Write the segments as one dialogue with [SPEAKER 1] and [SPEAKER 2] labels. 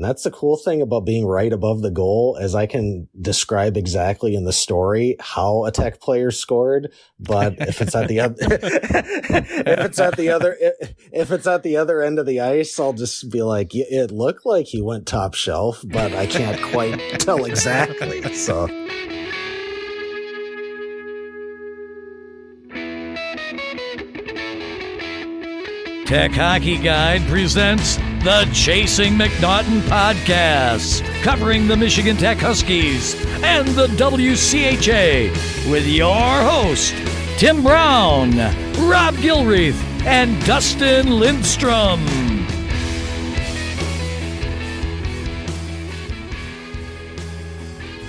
[SPEAKER 1] And that's the cool thing about being right above the goal is I can describe exactly in the story how a tech player scored, but if it's at the other if it's at the other if it's at the other end of the ice, I'll just be like it looked like he went top shelf, but I can't quite tell exactly. So
[SPEAKER 2] Tech Hockey Guide presents the Chasing MacNaughton podcast, covering the Michigan Tech Huskies and the WCHA with your host, Tim Brown, Rob Gilreath, and Dustin Lindstrom.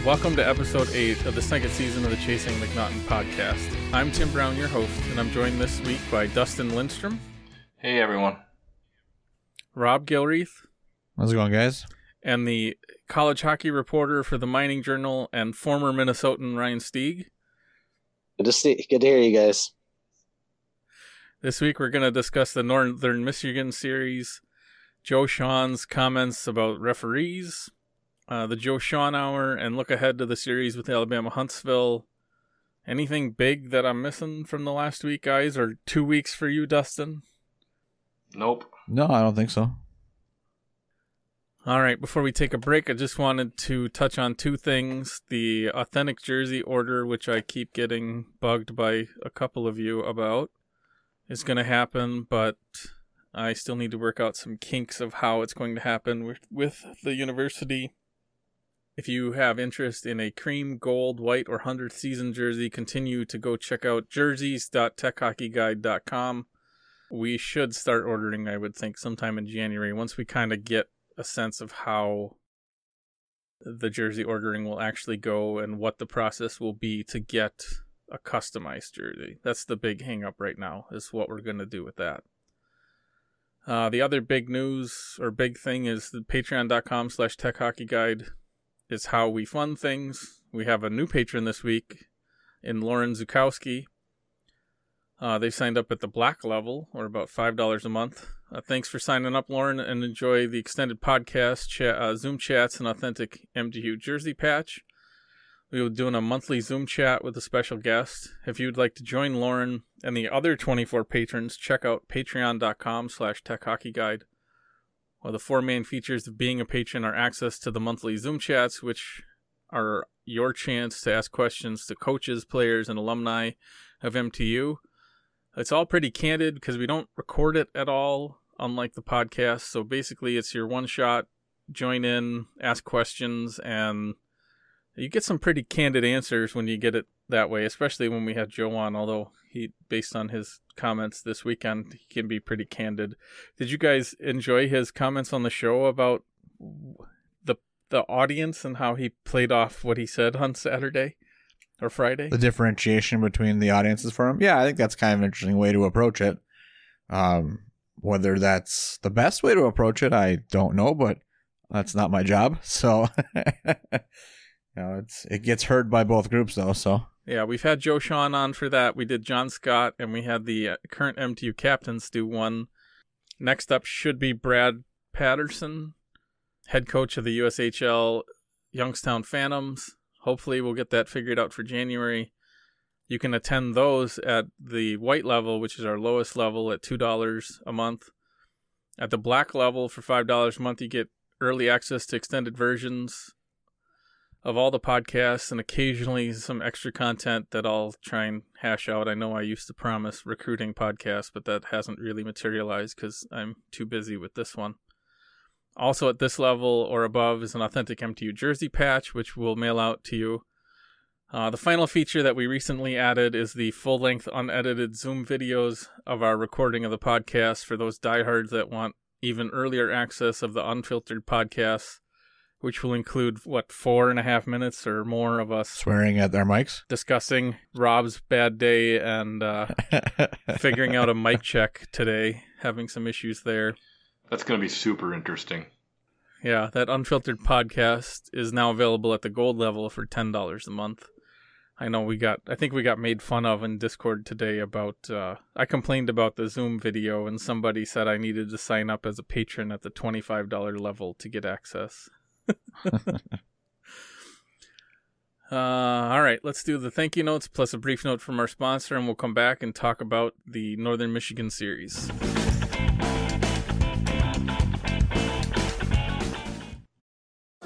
[SPEAKER 3] Welcome to episode 8 of the second season of the Chasing MacNaughton podcast. I'm Tim Brown, your host, and I'm joined this week by Dustin Lindstrom.
[SPEAKER 4] Hey everyone.
[SPEAKER 3] Rob Gilreath.
[SPEAKER 5] How's it going, guys?
[SPEAKER 3] And the college hockey reporter for the Mining Journal and former Minnesotan Ryan Stieg.
[SPEAKER 1] Good to see good to hear you guys.
[SPEAKER 3] This week we're gonna discuss the Northern Michigan series, Joe Shawhan's comments about referees, uh, the Joe Shawhan hour, and look ahead to the series with Alabama Huntsville. Anything big that I'm missing from the last week, guys, or two weeks for you, Dustin?
[SPEAKER 4] Nope.
[SPEAKER 5] No, I don't think so.
[SPEAKER 3] All right, before we take a break, I just wanted to touch on two things. The authentic jersey order, which I keep getting bugged by a couple of you about, is going to happen, but I still need to work out some kinks of how it's going to happen with, with the university. If you have interest in a cream, gold, white, or 100th season jersey, continue to go check out jerseys.techhockeyguide.com we should start ordering, I would think, sometime in January once we kind of get a sense of how the jersey ordering will actually go and what the process will be to get a customized jersey. That's the big hang up right now, is what we're going to do with that. Uh, the other big news or big thing is the patreon.com slash tech hockey guide is how we fund things. We have a new patron this week in Lauren Zukowski. Uh, they signed up at the black level, or about $5 a month. Uh, thanks for signing up, Lauren, and enjoy the extended podcast, uh, Zoom chats, and authentic MTU jersey patch. We will be doing a monthly Zoom chat with a special guest. If you'd like to join Lauren and the other 24 patrons, check out patreon.com slash techhockeyguide. Well, the four main features of being a patron are access to the monthly Zoom chats, which are your chance to ask questions to coaches, players, and alumni of MTU it's all pretty candid because we don't record it at all, unlike the podcast. So basically, it's your one shot, join in, ask questions, and you get some pretty candid answers when you get it that way, especially when we have Joe on, although he, based on his comments this weekend, he can be pretty candid. Did you guys enjoy his comments on the show about the the audience and how he played off what he said on Saturday? Or Friday.
[SPEAKER 5] The differentiation between the audiences for him. Yeah, I think that's kind of an interesting way to approach it. Um, whether that's the best way to approach it, I don't know, but that's not my job. So, you know, it's it gets heard by both groups though. So
[SPEAKER 3] yeah, we've had Joe Shawhan on for that. We did John Scott, and we had the uh, current MTU captains do one. Next up should be Brad Patterson, head coach of the USHL Youngstown Phantoms. Hopefully, we'll get that figured out for January. You can attend those at the white level, which is our lowest level, at $2 a month. At the black level, for $5 a month, you get early access to extended versions of all the podcasts and occasionally some extra content that I'll try and hash out. I know I used to promise recruiting podcasts, but that hasn't really materialized because I'm too busy with this one. Also, at this level or above is an authentic MTU jersey patch, which we'll mail out to you. Uh, the final feature that we recently added is the full length unedited Zoom videos of our recording of the podcast for those diehards that want even earlier access of the unfiltered podcasts, which will include, what, four and a half minutes or more of us
[SPEAKER 5] swearing at their mics,
[SPEAKER 3] discussing Rob's bad day and uh, figuring out a mic check today, having some issues there.
[SPEAKER 4] That's going to be super interesting.
[SPEAKER 3] Yeah, that unfiltered podcast is now available at the gold level for $10 a month. I know we got I think we got made fun of in Discord today about uh I complained about the Zoom video and somebody said I needed to sign up as a patron at the $25 level to get access. uh all right, let's do the thank you notes plus a brief note from our sponsor and we'll come back and talk about the Northern Michigan series.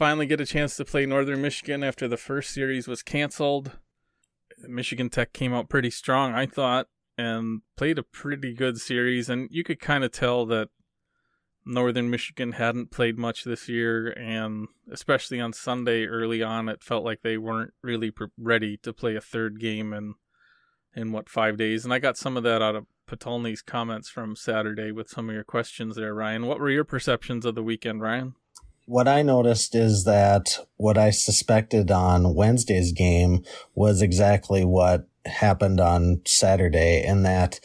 [SPEAKER 3] finally get a chance to play Northern Michigan after the first series was canceled. Michigan Tech came out pretty strong, I thought, and played a pretty good series. And you could kind of tell that Northern Michigan hadn't played much this year, and especially on Sunday early on, it felt like they weren't really ready to play a third game in in what five days. And I got some of that out of Potulny's comments from Saturday with some of your questions there, Ryan. What were your perceptions of the weekend, Ryan?
[SPEAKER 1] What I noticed is that what I suspected on Wednesday's game was exactly what happened on Saturday, and that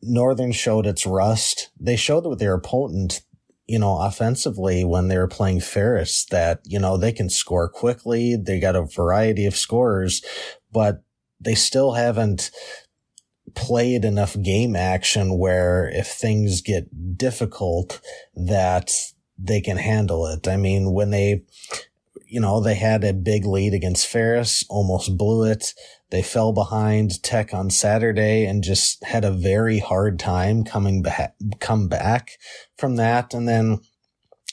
[SPEAKER 1] Northern showed its rust. They showed with their potent, you know, offensively when they were playing Ferris that, you know, they can score quickly. They got a variety of scorers, but they still haven't played enough game action where if things get difficult that they can handle it. I mean, when they, you know, they had a big lead against Ferris, almost blew it. They fell behind Tech on Saturday and just had a very hard time coming back, come back from that. And then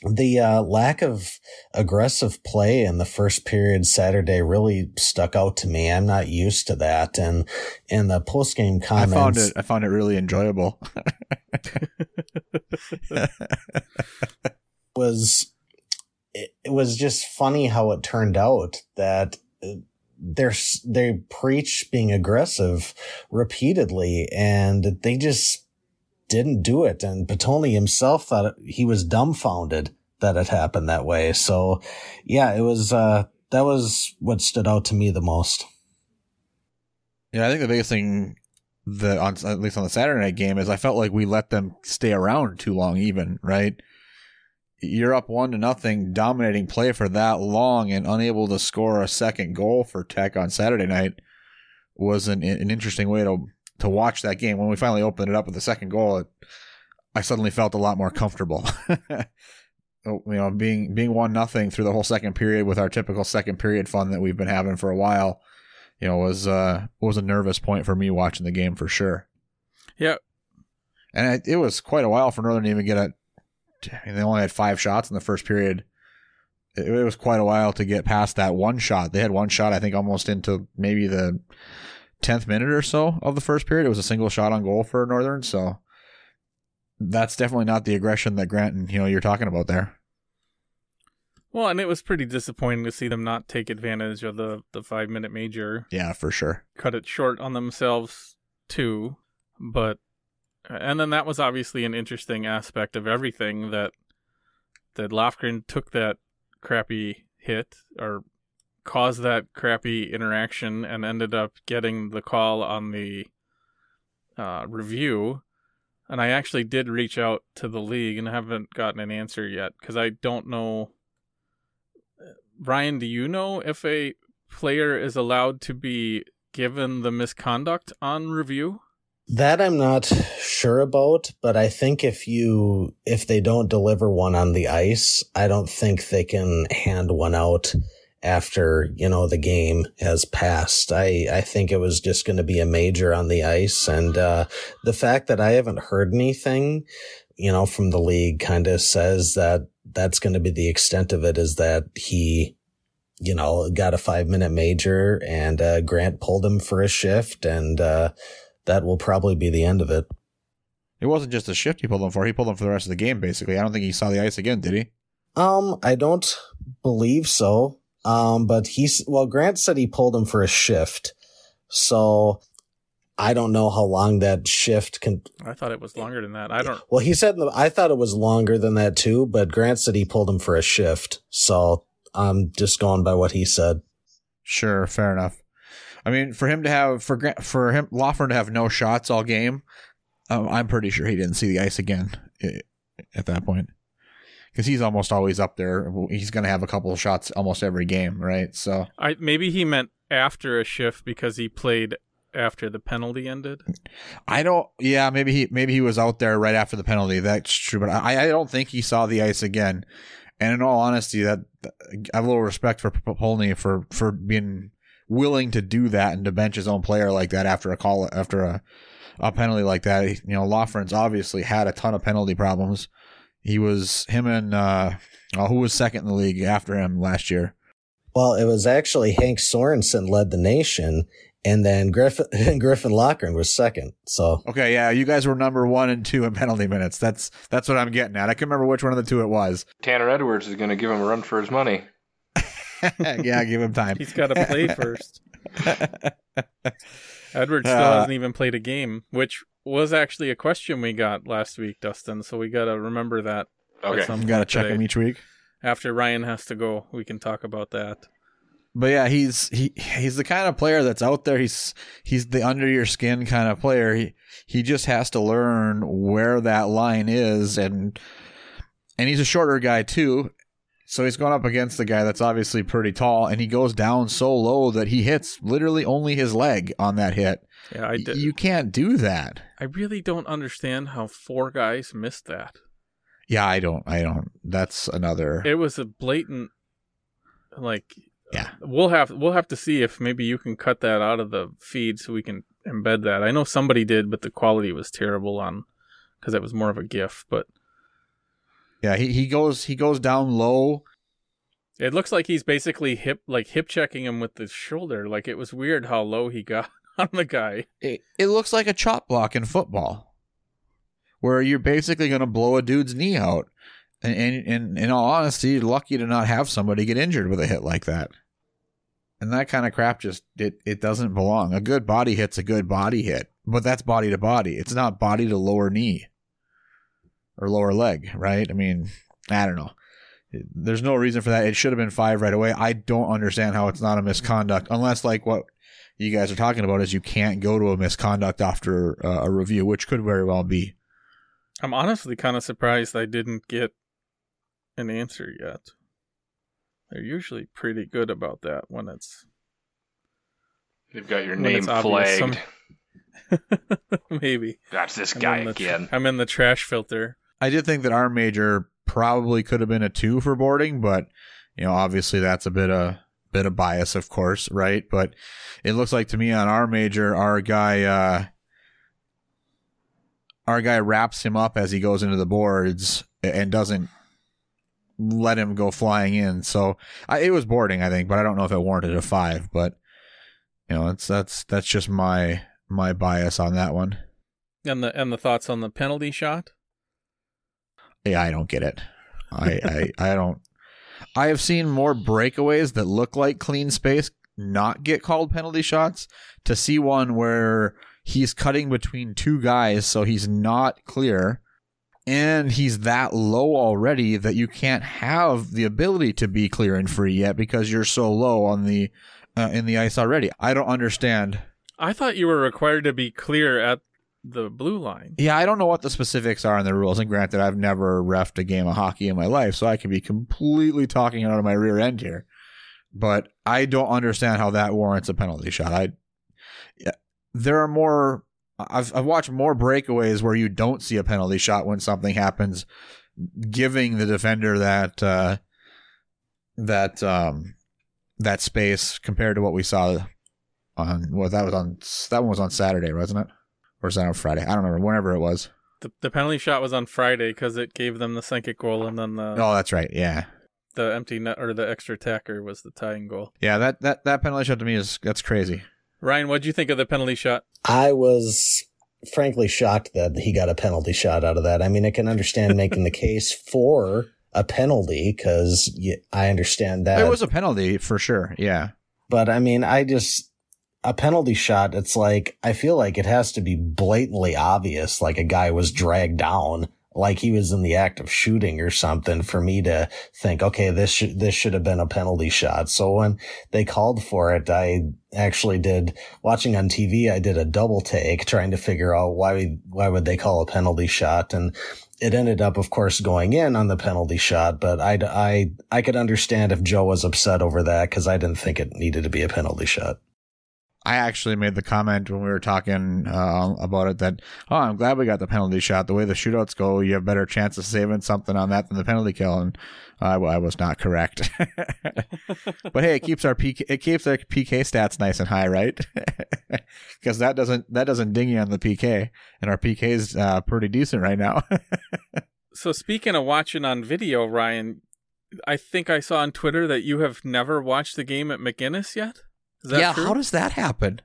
[SPEAKER 1] the uh, lack of aggressive play in the first period Saturday really stuck out to me. I'm not used to that. And in the post game
[SPEAKER 5] I
[SPEAKER 1] comments,
[SPEAKER 5] found it. I found it really enjoyable.
[SPEAKER 1] was it, was just funny how it turned out that uh, they're they preach being aggressive repeatedly and they just didn't do it. And Potulny himself thought he was dumbfounded that it happened that way. So yeah it was uh that was what stood out to me the most.
[SPEAKER 5] Yeah, I think the biggest thing that on at least on the Saturday night game is I felt like we let them stay around too long. Even right, you're up one to nothing, dominating play for that long, and unable to score a second goal for Tech on Saturday night was an an interesting way to to watch that game. When we finally opened it up with the second goal, it, I suddenly felt a lot more comfortable. you know, being being one nothing through the whole second period with our typical second period fun that we've been having for a while you know, was uh was a nervous point for me watching the game for sure.
[SPEAKER 3] Yeah.
[SPEAKER 5] And it, it was quite a while for Northern to even get a. I mean, they only had five shots in the first period. It, it was quite a while to get past that one shot. They had one shot, I think, almost into maybe the tenth minute or so of the first period. It was a single shot on goal for Northern, so that's definitely not the aggression that Grant and you know you're talking about there.
[SPEAKER 3] Well, and it was pretty disappointing to see them not take advantage of the, the five minute major,
[SPEAKER 5] Yeah, for sure.
[SPEAKER 3] cut it short on themselves too. But, and then that was obviously an interesting aspect of everything that that Loughran took that crappy hit or caused that crappy interaction and ended up getting the call on the uh, review. And I actually did reach out to the league and haven't gotten an answer yet because I don't know. Ryan, do you know if a player is allowed to be given the misconduct on review?
[SPEAKER 1] That I'm not sure about, but I think if you if they don't deliver one on the ice, I don't think they can hand one out after, you know, the game has passed. I I think it was just going to be a major on the ice and uh the fact that I haven't heard anything, you know, from the league kind of says that that's going to be the extent of it is that he you know, got a 5 minute major and uh Grant pulled him for a shift and uh that will probably be the end of it.
[SPEAKER 5] It wasn't just a shift he pulled him for. He pulled him for the rest of the game, basically. I don't think he saw the ice again, did he?
[SPEAKER 1] Um, I don't believe so. Um, but he's well, Grant said he pulled him for a shift, so I don't know how long that shift can.
[SPEAKER 3] I thought it was longer than that. I don't.
[SPEAKER 1] Well, he said I thought it was longer than that too, but Grant said he pulled him for a shift, so I'm just going by what he said.
[SPEAKER 5] Sure, fair enough. I mean, for him to have for for him Lawford to have no shots all game, um, I'm pretty sure he didn't see the ice again eh, at that point because he's almost always up there. He's going to have a couple of shots almost every game, right? So
[SPEAKER 3] I maybe he meant after a shift because he played after the penalty ended.
[SPEAKER 5] I don't. Yeah, maybe he maybe he was out there right after the penalty. That's true, but I I don't think he saw the ice again. And in all honesty, that I have a little respect for Potulny for for being willing to do that and to bench his own player like that after a call after a a penalty like that. You know, Lawford's obviously had a ton of penalty problems. He was him and uh, oh, who was second in the league after him last year.
[SPEAKER 1] Well, it was actually Hank Sorensen led the nation, and then Griffin Griffin Loughran was second. So
[SPEAKER 5] okay, yeah, you guys were number one and two in penalty minutes. That's that's what I'm getting at. I can remember which one of the two it was.
[SPEAKER 4] Tanner Edwards is going to give him a run for his money.
[SPEAKER 5] yeah, give him time.
[SPEAKER 3] He's got to play first. Edward still uh, hasn't even played a game, which was actually a question we got last week, Dustin. So we got to remember that.
[SPEAKER 4] Okay,
[SPEAKER 5] you got to check today. him each week.
[SPEAKER 3] After Ryan has to go, we can talk about that.
[SPEAKER 5] But yeah, he's he he's the kind of player that's out there. He's he's the under your skin kind of player. He he just has to learn where that line is and and he's a shorter guy too. So he's going up against the guy that's obviously pretty tall, and he goes down so low that he hits literally only his leg on that hit.
[SPEAKER 3] Yeah, I did.
[SPEAKER 5] You can't do that.
[SPEAKER 3] I really don't understand how four guys missed that.
[SPEAKER 5] Yeah, I don't. I don't. That's another.
[SPEAKER 3] It was a blatant, like.
[SPEAKER 5] Uh, yeah.
[SPEAKER 3] We'll have we'll have to see if maybe you can cut that out of the feed so we can embed that. I know somebody did, but the quality was terrible on because it was more of a GIF. But
[SPEAKER 5] yeah, he, he goes he goes down low.
[SPEAKER 3] It looks like he's basically hip like hip checking him with the shoulder. Like it was weird how low he got on the guy.
[SPEAKER 5] It, it looks like a chop block in football, where you're basically going to blow a dude's knee out. And, and, and in all honesty, you're lucky to not have somebody get injured with a hit like that. And that kind of crap just it it doesn't belong. A good body hit's a good body hit, but that's body to body. It's not body to lower knee or lower leg, right? I mean, I don't know. There's no reason for that. It should have been five right away. I don't understand how it's not a misconduct, unless like what you guys are talking about is you can't go to a misconduct after uh, a review, which could very well be.
[SPEAKER 3] I'm honestly kind of surprised I didn't get an answer yet. They're usually pretty good about that when it's.
[SPEAKER 4] They've got your name flagged.
[SPEAKER 3] Some... Maybe.
[SPEAKER 4] That's this guy
[SPEAKER 3] I'm
[SPEAKER 4] again.
[SPEAKER 3] Tra- I'm in the trash filter.
[SPEAKER 5] I did think that our major probably could have been a two for boarding, but you know, obviously that's a bit of bit of bias, of course, right? But it looks like to me on our major, our guy, uh, our guy wraps him up as he goes into the boards and doesn't let him go flying in. So I, it was boarding, I think, but I don't know if it warranted a five. But you know, it's that's that's just my my bias on that one.
[SPEAKER 3] And the and the thoughts on the penalty shot
[SPEAKER 5] yeah, I don't get it. I, I, I don't. I have seen more breakaways that look like clean space not get called penalty shots to see one where he's cutting between two guys so he's not clear and he's that low already that you can't have the ability to be clear and free yet because you're so low on the uh, in the ice already. I don't understand.
[SPEAKER 3] I thought you were required to be clear at the blue line.
[SPEAKER 5] Yeah, I don't know what the specifics are in the rules. And granted, I've never refed a game of hockey in my life, so I can be completely talking out of my rear end here. But I don't understand how that warrants a penalty shot. I yeah, there are more. I've I've watched more breakaways where you don't see a penalty shot when something happens, giving the defender that uh, that um, that space compared to what we saw on well that was on that one was on Saturday, wasn't it? Or was that on Friday? I don't remember. Whenever it was.
[SPEAKER 3] The, the penalty shot was on Friday because it gave them the second goal, and then the
[SPEAKER 5] oh, that's right, yeah.
[SPEAKER 3] The empty net or the extra tacker was the tying goal.
[SPEAKER 5] Yeah, that that that penalty shot to me is that's crazy.
[SPEAKER 3] Ryan, what do you think of the penalty shot?
[SPEAKER 1] I was frankly shocked that he got a penalty shot out of that. I mean, I can understand making the case for a penalty because I understand that
[SPEAKER 5] it was a penalty for sure. Yeah,
[SPEAKER 1] but I mean, I just a penalty shot. It's like I feel like it has to be blatantly obvious, like a guy was dragged down like he was in the act of shooting or something for me to think, okay, this should, this should have been a penalty shot. So when they called for it, I actually did watching on TV. I did a double take trying to figure out why, why would they call a penalty shot? And it ended up, of course, going in on the penalty shot, but I, I, I could understand if Joe was upset over that because I didn't think it needed to be a penalty shot.
[SPEAKER 5] I actually made the comment when we were talking uh, about it that, oh, I'm glad we got the penalty shot. The way the shootouts go, you have better chance of saving something on that than the penalty kill. And I, I was not correct. but hey, it keeps our PK, it keeps our PK stats nice and high, right? Because that doesn't that doesn't ding you on the PK, and our PK is uh, pretty decent right now.
[SPEAKER 3] so speaking of watching on video, Ryan, I think I saw on Twitter that you have never watched the game at MacInnes yet
[SPEAKER 5] yeah,
[SPEAKER 3] true?
[SPEAKER 5] how does that happen?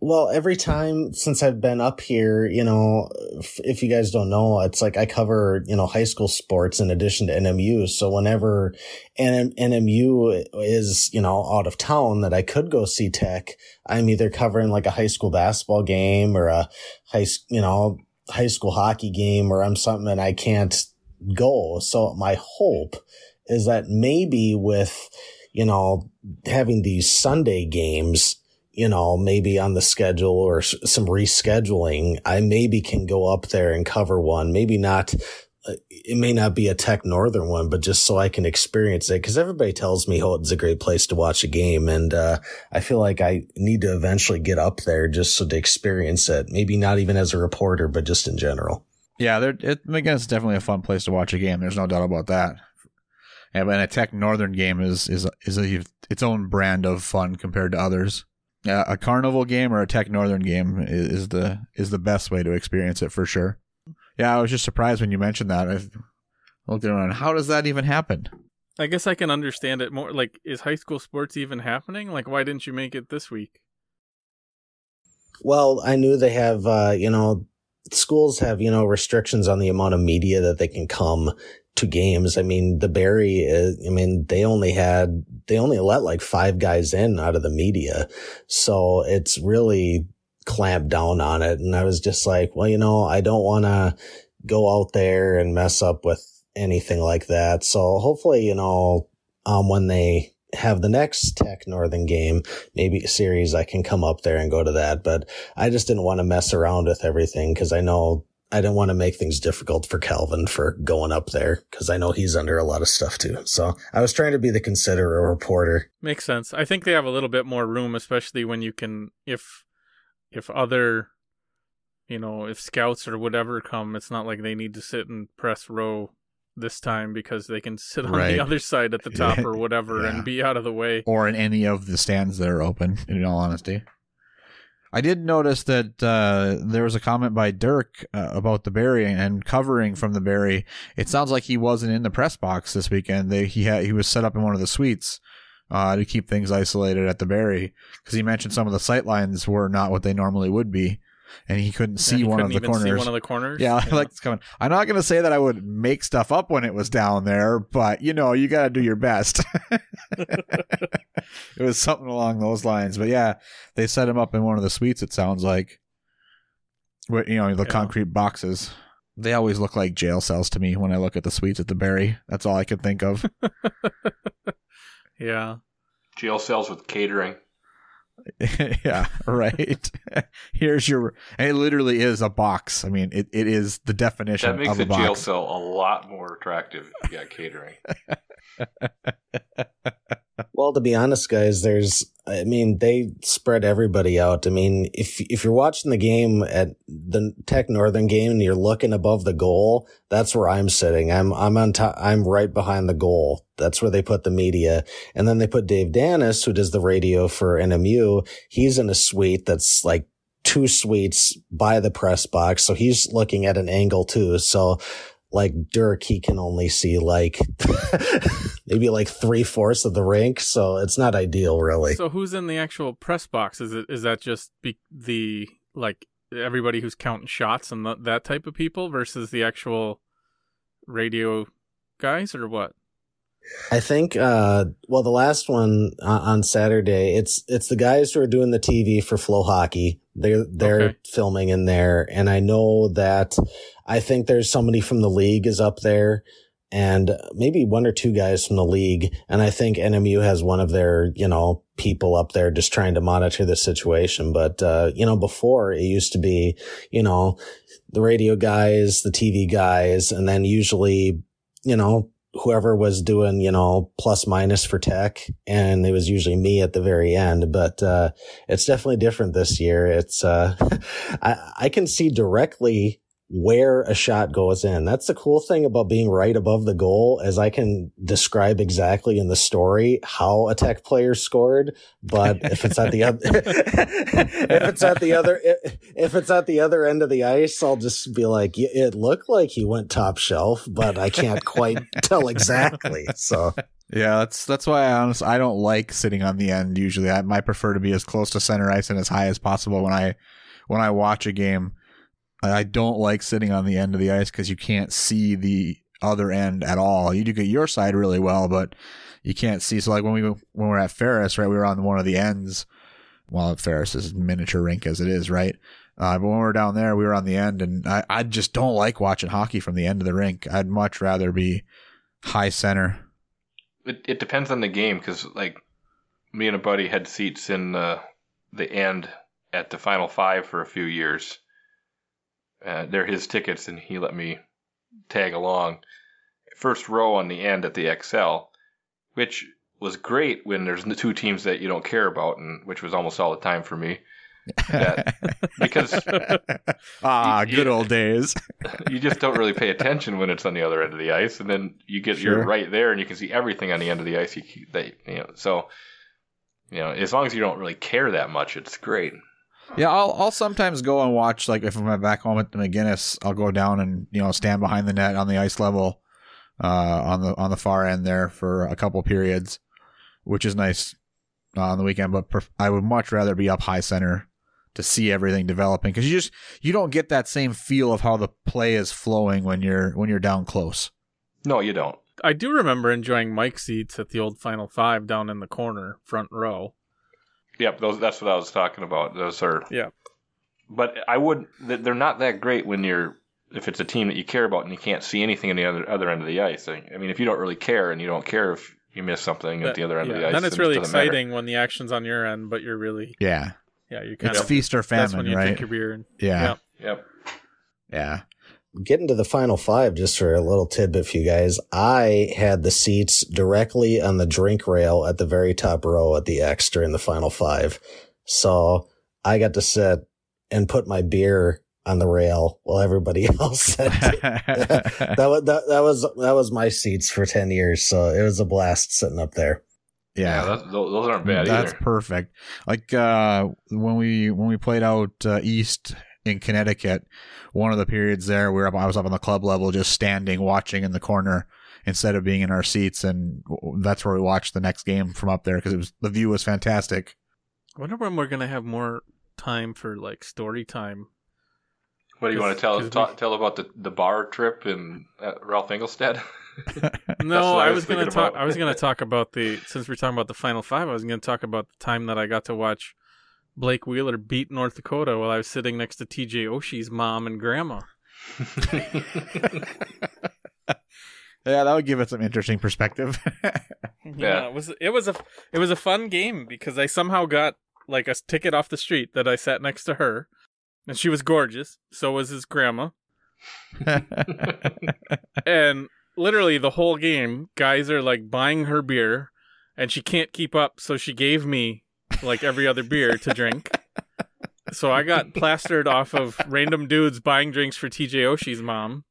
[SPEAKER 1] Well, every time since I've been up here, you know, if, if, you guys don't know, it's like I cover, you know, high school sports in addition to NMU. So whenever NM, NMU is, you know, out of town that I could go see tech, I'm either covering like a high school basketball game or a high, you know, high school hockey game or I'm something and I can't go. So my hope is that maybe with, you know, having these Sunday games, you know, maybe on the schedule or some rescheduling, I maybe can go up there and cover one. Maybe not, uh, it may not be a Tech Northern one, but just so I can experience it. Cause everybody tells me, oh, it's a great place to watch a game. And, uh, I feel like I need to eventually get up there just so to experience it. Maybe not even as a reporter, but just in general.
[SPEAKER 5] Yeah, it, again, it's definitely a fun place to watch a game. There's no doubt about that and a Tech Northern game is is is a, its own brand of fun compared to others. Uh, a carnival game or a Tech Northern game is, is, the is the best way to experience it for sure. Yeah, I was just surprised when you mentioned that. I looked around. How does that even happen?
[SPEAKER 3] I guess I can understand it more. Like, is high school sports even happening? Like, why didn't you make it this week?
[SPEAKER 1] Well, I knew they have, uh, you know, schools have, you know, restrictions on the amount of media that they can come to games. I mean, the Berry, I mean, they only had, they only let like five guys in out of the media. So it's really clamped down on it. And I was just like, well, you know, I don't want to go out there and mess up with anything like that. So hopefully, you know, um, when they have the next Tech Northern game, maybe series, I can come up there and go to that. But I just didn't want to mess around with everything because I know I didn't want to make things difficult for Calvin for going up there because I know he's under a lot of stuff too. So I was trying to be the considerate reporter.
[SPEAKER 3] Makes sense. I think they have a little bit more room, especially when you can, if, if other, you know, if scouts or whatever come, it's not like they need to sit in press row this time because they can sit on right. the other side at the top or whatever yeah. and be out of the way.
[SPEAKER 5] Or in any of the stands that are open, in all honesty. I did notice that uh, there was a comment by Dirk uh, about the Berry and covering from the Berry. It sounds like he wasn't in the press box this weekend. They, he had he was set up in one of the suites uh, to keep things isolated at the Berry because he mentioned some of the sight lines were not what they normally would be and he couldn't see
[SPEAKER 3] he
[SPEAKER 5] one
[SPEAKER 3] couldn't
[SPEAKER 5] of the corners.
[SPEAKER 3] one of the corners.
[SPEAKER 5] Yeah, yeah. like it's coming. I'm not gonna say that I would make stuff up when it was down there, but you know, you got to do your best. it was something along those lines. But yeah, they set him up in one of the suites. It sounds like, you know, the yeah. concrete boxes. They always look like jail cells to me when I look at the suites at the Berry. That's all I can think of.
[SPEAKER 3] yeah,
[SPEAKER 4] jail cells with catering.
[SPEAKER 5] yeah, right. Here's your, it literally is a box. I mean, it, it is the definition. Of the box.
[SPEAKER 4] That makes
[SPEAKER 5] of a
[SPEAKER 4] the
[SPEAKER 5] box.
[SPEAKER 4] jail cell a lot more attractive if you got catering.
[SPEAKER 1] well, to be honest, guys, there's, I mean, they spread everybody out. I mean, if if you're watching the game at the Tech Northern game and you're looking above the goal, that's where I'm sitting. I'm I'm on top. I'm right behind the goal. That's where they put the media, and then they put Dave Danis, who does the radio for NMU. He's in a suite that's like two suites by the press box, so he's looking at an angle too. So like Dirk, he can only see like maybe like three fourths of the rink, so it's not ideal, really.
[SPEAKER 3] So who's in the actual press box? Is it is that just be- the like everybody who's counting shots and th- that type of people versus the actual radio guys, or what?
[SPEAKER 1] I think, uh, well, the last one uh, on Saturday, it's, it's the guys who are doing the TV for FloHockey. They're, they're
[SPEAKER 3] Okay.
[SPEAKER 1] filming in there. And I know that I think there's somebody from the league is up there and maybe one or two guys from the league. And I think NMU has one of their, you know, people up there just trying to monitor the situation. But, uh, you know, before it used to be, you know, the radio guys, the TV guys, and then usually, you know, whoever was doing, you know, plus minus for tech. And it was usually me at the very end, but, uh, it's definitely different this year. It's, uh, I, I can see directly where a shot goes in. That's the cool thing about being right above the goal as I can describe exactly in the story how a tech player scored. But if it's at the other, if it's at the other, if it's at the other end of the ice, I'll just be like, "Yeah, it looked like he went top shelf, but I can't quite tell exactly. So
[SPEAKER 5] Yeah, that's that's why I honestly I don't like sitting on the end usually. I might prefer to be as close to center ice and as high as possible when I when I watch a game. I don't like sitting on the end of the ice because you can't see the other end at all. You do get your side really well, but you can't see. So like when we when we we're at Ferris, right, we were on one of the ends. Well, Ferris is miniature rink as it is, right? Uh, but when we were down there, we were on the end, and I, I just don't like watching hockey from the end of the rink. I'd much rather be high center.
[SPEAKER 4] It, it depends on the game because, like, me and a buddy had seats in uh, the end at the final five for a few years. Uh, they're his tickets, and he let me tag along. First row on the end at the XL, which was great when there's the two teams that you don't care about, and which was almost all the time for me. That- because
[SPEAKER 5] ah,
[SPEAKER 4] You-
[SPEAKER 5] good
[SPEAKER 4] you-
[SPEAKER 5] old days.
[SPEAKER 4] you just don't really pay attention when it's on the other end of the ice, and then you get
[SPEAKER 5] Sure.
[SPEAKER 4] you're right there, and you can see everything on the end of the ice. You, that you know, so you know, as long as you don't really care that much, it's great.
[SPEAKER 5] Yeah, I'll I'll sometimes go and watch like if I'm back home at the MacInnes, I'll go down and you know stand behind the net on the ice level, uh, on the on the far end there for a couple periods, which is nice uh, on the weekend. But pref- I would much rather be up high center to see everything developing because you just you don't get that same feel of how the play is flowing when you're when you're down close.
[SPEAKER 4] No, you don't.
[SPEAKER 3] I do remember enjoying Mike seats at the old Final Five down in the corner, front row.
[SPEAKER 4] Yep, those that's what I was talking about. Those are
[SPEAKER 3] Yeah.
[SPEAKER 4] but I would they're not that great when you're if it's a team that you care about and you can't see anything on the other other end of the ice. I, I mean, if you don't really care and you don't care if you miss something at the other end of the ice,
[SPEAKER 3] Then it's
[SPEAKER 4] it
[SPEAKER 3] really
[SPEAKER 4] doesn't matter.
[SPEAKER 3] exciting when the action's on your end, but you're really
[SPEAKER 5] Yeah,
[SPEAKER 3] yeah you're kind
[SPEAKER 5] it's
[SPEAKER 3] of
[SPEAKER 5] feast or
[SPEAKER 3] that's when
[SPEAKER 5] famine,
[SPEAKER 3] you
[SPEAKER 5] right?
[SPEAKER 3] drink your beer. And,
[SPEAKER 5] yeah,
[SPEAKER 4] Yep.
[SPEAKER 5] yeah.
[SPEAKER 1] Getting to the final five, just for a little tidbit for you guys, I had the seats directly on the drink rail at the very top row at the X during the final five. So I got to sit and put my beer on the rail while everybody else sat. that was that, that was that was my seats for ten years, so it was a blast sitting up there.
[SPEAKER 4] Yeah, that's, those, those aren't bad
[SPEAKER 5] That's
[SPEAKER 4] either.
[SPEAKER 5] perfect. Like uh, when we when we played out uh, east in Connecticut, one of the periods there, we were up, I was up on the club level, just standing, watching in the corner instead of being in our seats, and that's where we watched the next game from up there because it was the view was fantastic.
[SPEAKER 3] I wonder when we're gonna have more time for like story time.
[SPEAKER 4] What do you want to
[SPEAKER 3] 'Cause-
[SPEAKER 4] tell
[SPEAKER 3] 'cause
[SPEAKER 4] talk,
[SPEAKER 3] we-
[SPEAKER 4] tell about the, the bar trip in uh, Ralph Engelstad?
[SPEAKER 3] No,
[SPEAKER 4] I
[SPEAKER 3] I
[SPEAKER 4] was
[SPEAKER 3] was gonna talk.
[SPEAKER 4] about.
[SPEAKER 3] I was gonna talk about the since we're talking about the final five. I was gonna talk about the time that I got to watch Blake Wheeler beat North Dakota while I was sitting next to T.J. Oshie's mom and grandma.
[SPEAKER 5] Yeah, that would give it some interesting perspective.
[SPEAKER 3] Yeah, it was it was a it was a fun game because I somehow got like a ticket off the street that I sat next to her, and she was gorgeous. So was his grandma, and literally the whole game, guys are like buying her beer, and she can't keep up, so she gave me like every other beer to drink. So I got plastered off of random dudes buying drinks for TJ Oshie's mom.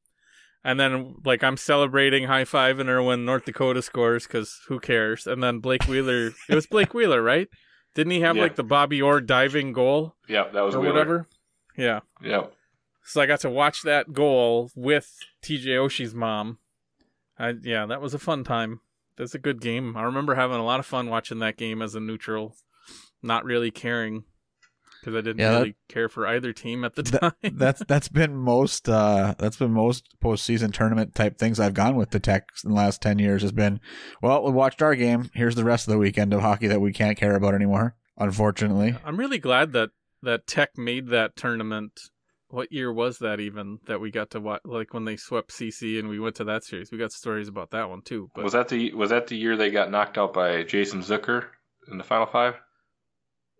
[SPEAKER 3] And then, like, I'm celebrating, high fiving her when North Dakota scores because who cares? And then Blake Wheeler, it was Blake Wheeler, right? Didn't he have
[SPEAKER 4] Yeah.
[SPEAKER 3] like the Bobby Orr diving goal
[SPEAKER 4] Yeah, that was
[SPEAKER 3] or
[SPEAKER 4] Wheeler.
[SPEAKER 3] whatever? Yeah.
[SPEAKER 4] yeah.
[SPEAKER 3] So I got to watch that goal with TJ Oshie's mom. I, yeah, that was a fun time. That's a good game. I remember having a lot of fun watching that game as a neutral, not really caring because I didn't
[SPEAKER 5] Yeah, that-
[SPEAKER 3] really care for either team at the
[SPEAKER 5] That-
[SPEAKER 3] time.
[SPEAKER 5] that's that's been most uh that's been most postseason tournament type things I've gone with the Tech in the last ten years has been well we watched our game here's the rest of the weekend of hockey that we can't care about anymore unfortunately
[SPEAKER 3] I'm really glad that that Tech made that tournament. What year was that even that we got to watch? Like when they swept CC and we went to that series. We got stories about that one too. But
[SPEAKER 4] Was that the was that the year they got knocked out by Jason Zucker in the final five?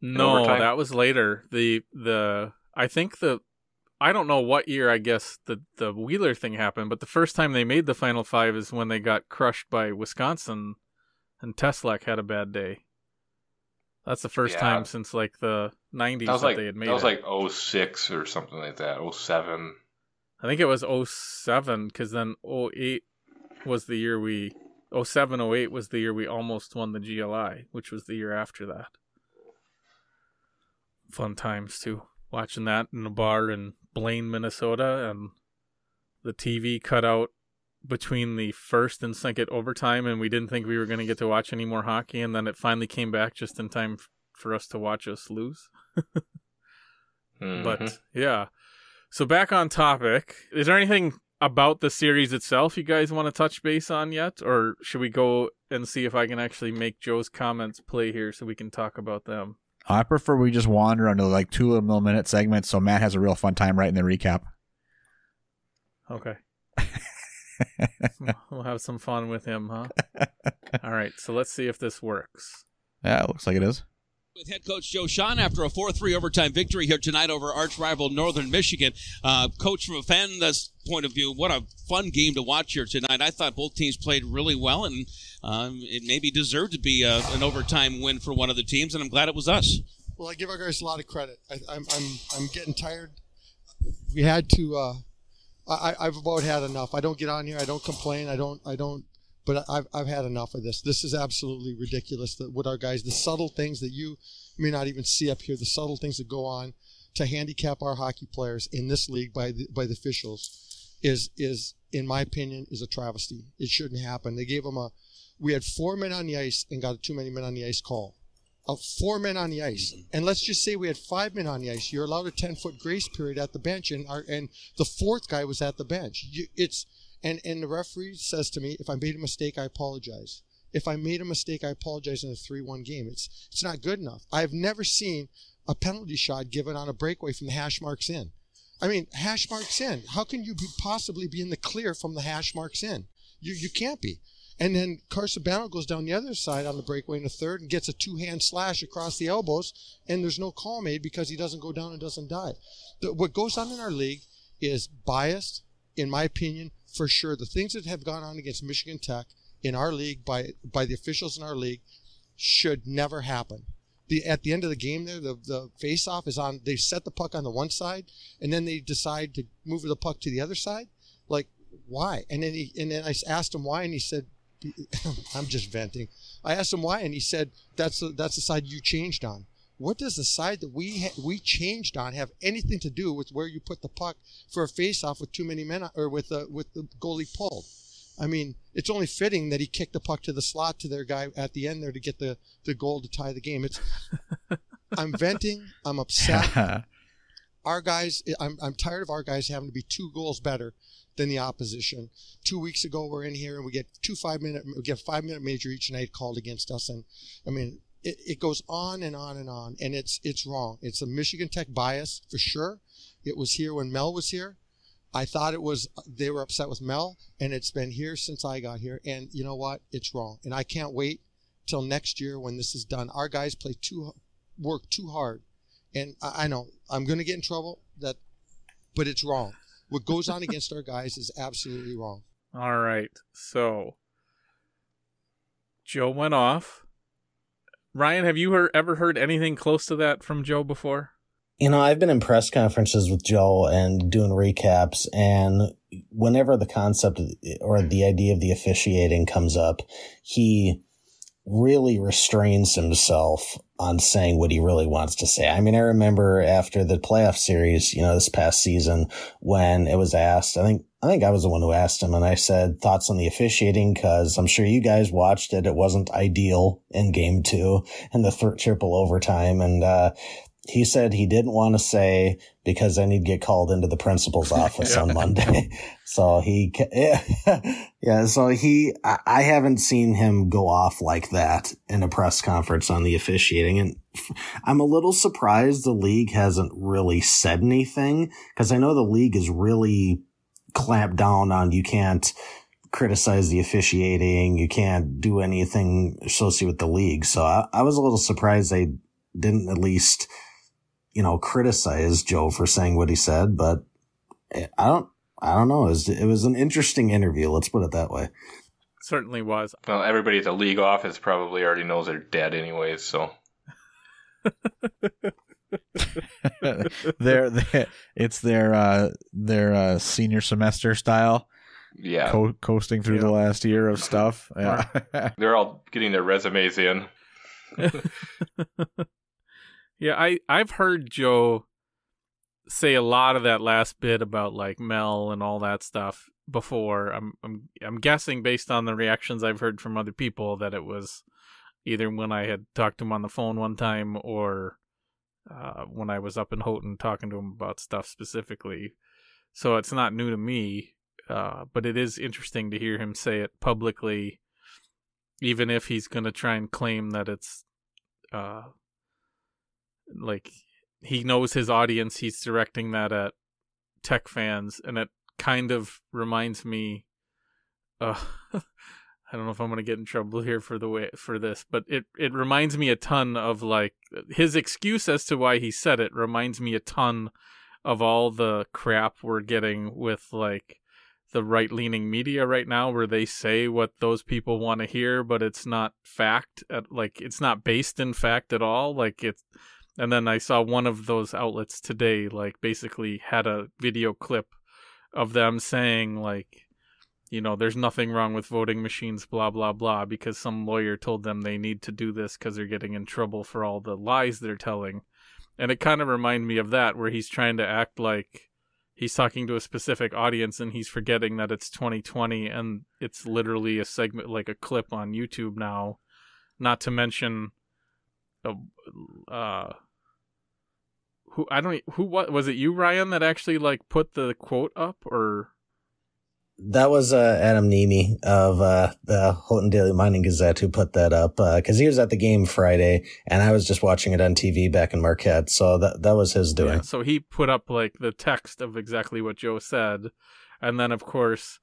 [SPEAKER 3] No, that was later. The the I think the I don't know what year. I guess the the Wheeler thing happened, but the first time they made the final five is when they got crushed by Wisconsin, and Teslak had a bad day. That's the first
[SPEAKER 4] Yeah.
[SPEAKER 3] time since like the '90s
[SPEAKER 4] That
[SPEAKER 3] that,
[SPEAKER 4] like
[SPEAKER 3] they had made it.
[SPEAKER 4] that was
[SPEAKER 3] it.
[SPEAKER 4] like 06 or something like that. 07.
[SPEAKER 3] I think it was 07 because then 08 was the year we 07 08 was the year we almost won the GLI, which was the year after that. Fun times too. Watching that in a bar in Blaine, Minnesota, and the TV cut out between the first and second overtime, and we didn't think we were going to get to watch any more hockey, and then it finally came back just in time f- for us to watch us lose.
[SPEAKER 4] Mhm.
[SPEAKER 3] But yeah. So back on topic. Is there anything about the series itself you guys want to touch base on yet? Or should we go and see if I can actually make Joe's comments play here so we can talk about them?
[SPEAKER 5] I prefer we just wander into like two little minute segments so Matt has a real fun time writing the recap
[SPEAKER 3] Okay. we'll have some fun with him, huh? All right. So let's see if this works.
[SPEAKER 5] yeah it looks like it is
[SPEAKER 6] with head coach Joe Shawhan after a 4-3 overtime victory here tonight over arch rival Northern Michigan. Uh, coach, from a fan's point of view, what a fun game to watch here tonight. I thought both teams played really well, and um, it maybe deserved to be a, an overtime win for one of the teams, and I'm glad it was us.
[SPEAKER 7] Well, I give our guys a lot of credit. I, I'm, I'm, I'm getting tired. We had to. Uh, I, I've about had enough. I don't get on here. I don't complain. I don't. I don't. But I've, I've had enough of this. This is absolutely ridiculous. That what our guys, the subtle things that you may not even see up here, the subtle things that go on to handicap our hockey players in this league by the, by the officials, is is in my opinion is a travesty. It shouldn't happen. They gave them a. We had four men on the ice and got a too many men on the ice call of four men on the ice, mm-hmm. and let's just say we had five men on the ice. You're allowed a ten foot grace period at the bench, and our and the fourth guy was at the bench. You, it's and and the referee says to me, if I made a mistake, I apologize. If I made a mistake, I apologize in a three one game. It's it's not good enough. I've never seen a penalty shot given on a breakaway from the hash marks in. I mean, hash marks in. How can you be, possibly be in the clear from the hash marks in? You you can't be. And then Carsabano goes down the other side on the breakaway in the third and gets a two hand slash across the elbows, and there's no call made because he doesn't go down and doesn't die. The, what goes on in our league is biased, in my opinion, for sure. The things that have gone on against Michigan Tech in our league by by the officials in our league should never happen. The, at the end of the game there, the, the face off is on, they set the puck on the one side and then they decide to move the puck to the other side. Like, why? And then he, and then I asked him why and he said, I'm just venting. I asked him why, and he said that's the, that's the side you changed on. What does the side that we ha- we changed on have anything to do with where you put the puck for a face-off with too many men on- or with the with the goalie pulled? I mean, it's only fitting that he kicked the puck to the slot to their guy at the end there to get the the goal to tie the game. It's I'm venting. I'm upset our guys I'm, I'm tired of our guys having to be two goals better than the opposition two weeks ago we're in here and we get two five minute we get five minute major each night called against us and i mean it, it goes on and on and on and it's it's wrong it's a michigan tech bias for sure it was here when mel was here i thought it was they were upset with mel and it's been here since i got here and you know what it's wrong and i can't wait till next year when this is done our guys play too work too hard and I, I know I'm going to get in trouble. That, but it's wrong. What goes on against our guys is absolutely wrong.
[SPEAKER 3] All right. So Joe went off. Ryan, have you heard, ever heard anything close to that from Joe before?
[SPEAKER 1] You know, I've been in press conferences with Joe and doing recaps, and whenever the concept or the idea of the officiating comes up, he really restrains himself on saying what he really wants to say. I mean, I remember after the playoff series, you know, this past season when it was asked, I think, I think I was the one who asked him and I said thoughts on the officiating because I'm sure you guys watched it. It wasn't ideal in game two and the th- triple overtime. And, uh, he said he didn't want to say because then he'd get called into the principal's office on Monday. so he, yeah, yeah, so he, I, I haven't seen him go off like that in a press conference on the officiating. And I'm a little surprised the league hasn't really said anything because I know the league is really clamped down on you can't criticize the officiating. You can't do anything associated with the league. So I, I was a little surprised they didn't at least, you know, criticize Joe for saying what he said, but I don't, I don't know. It was, it was an interesting interview. Let's put it that way.
[SPEAKER 3] Certainly was.
[SPEAKER 4] Well, everybody at the league office probably already knows they're dead anyways, so.
[SPEAKER 5] they're, they it's their uh their uh senior semester style
[SPEAKER 4] Yeah.
[SPEAKER 5] co- coasting through the last year of stuff yeah
[SPEAKER 4] They're all getting their resumes in.
[SPEAKER 3] Yeah, I I've heard Joe say a lot of that last bit about like Mel and all that stuff before. I'm I'm I'm guessing based on the reactions I've heard from other people that it was either when I had talked to him on the phone one time or uh, when I was up in Houghton talking to him about stuff specifically. So it's not new to me, uh, but it is interesting to hear him say it publicly, even if he's going to try and claim that it's uh, like he knows his audience. He's directing that at tech fans, and it kind of reminds me. Uh, I don't know if I'm gonna get in trouble here for the way for this, but it it reminds me a ton of like his excuse as to why he said it reminds me a ton of all the crap we're getting with like the right leaning media right now where they say what those people want to hear but it's not fact at, like it's not based in fact at all like it's and then I saw one of those outlets today like basically had a video clip of them saying like you know, there's nothing wrong with voting machines, blah, blah, blah, because some lawyer told them they need to do this because they're getting in trouble for all the lies they're telling. And it kind of reminded me of that, where he's trying to act like he's talking to a specific audience and he's forgetting that it's 2020 and it's literally a segment, like a clip on YouTube now. Not to mention, uh, uh who I don't who what was it you Ryan that actually like put the quote up or
[SPEAKER 1] That was uh, Adam Nemi of uh, the Houghton Daily Mining Gazette who put that up uh because he was at the game Friday and I was just watching it on TV back in Marquette. So that that was his doing.
[SPEAKER 3] Yeah, so he put up like the text of exactly what Joe said, and then of course,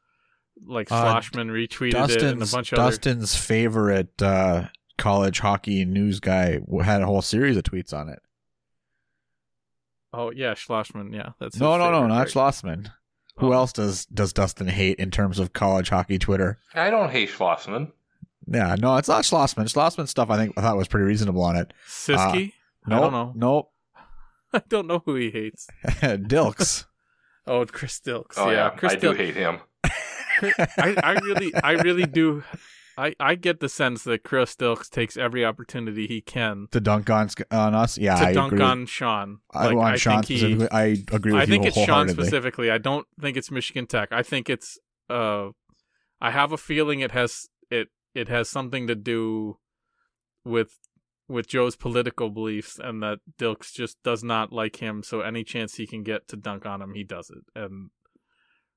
[SPEAKER 3] like
[SPEAKER 5] Uh,
[SPEAKER 3] Schlossman retweeted it and a
[SPEAKER 5] Dustin's
[SPEAKER 3] bunch of other.
[SPEAKER 5] Dustin's favorite uh, college hockey news guy had a whole series of tweets on it.
[SPEAKER 3] Oh yeah, Schlossman. Yeah, that's
[SPEAKER 5] no, no, no, not
[SPEAKER 3] right?
[SPEAKER 5] Schlossman. Who
[SPEAKER 3] Oh.
[SPEAKER 5] else does does Dustin hate in terms of college hockey Twitter?
[SPEAKER 4] I don't hate Schlossman.
[SPEAKER 5] Yeah, no, it's not Schlossman. Schlossman stuff I think I thought was pretty reasonable on it.
[SPEAKER 3] Siski.
[SPEAKER 5] Uh,
[SPEAKER 3] I
[SPEAKER 5] nope,
[SPEAKER 3] don't know.
[SPEAKER 5] Nope.
[SPEAKER 3] I don't know who he hates.
[SPEAKER 5] Dilks.
[SPEAKER 3] Oh, Chris Dilks.
[SPEAKER 4] Oh yeah,
[SPEAKER 3] Chris
[SPEAKER 4] I do hate him.
[SPEAKER 3] I, I really, I really do. I, I get the sense that Chris Dilks takes every opportunity he can
[SPEAKER 5] to dunk on on us. Yeah,
[SPEAKER 3] to
[SPEAKER 5] I
[SPEAKER 3] dunk
[SPEAKER 5] agree.
[SPEAKER 3] on Sean.
[SPEAKER 5] I
[SPEAKER 3] Like,
[SPEAKER 5] on
[SPEAKER 3] I
[SPEAKER 5] Sean
[SPEAKER 3] think he-
[SPEAKER 5] I agree with
[SPEAKER 3] I
[SPEAKER 5] you
[SPEAKER 3] think it's Sean specifically. I don't think it's Michigan Tech. I think it's uh I have a feeling it has it it has something to do with with Joe's political beliefs and that Dilks just does not like him so any chance he can get to dunk on him he does it. And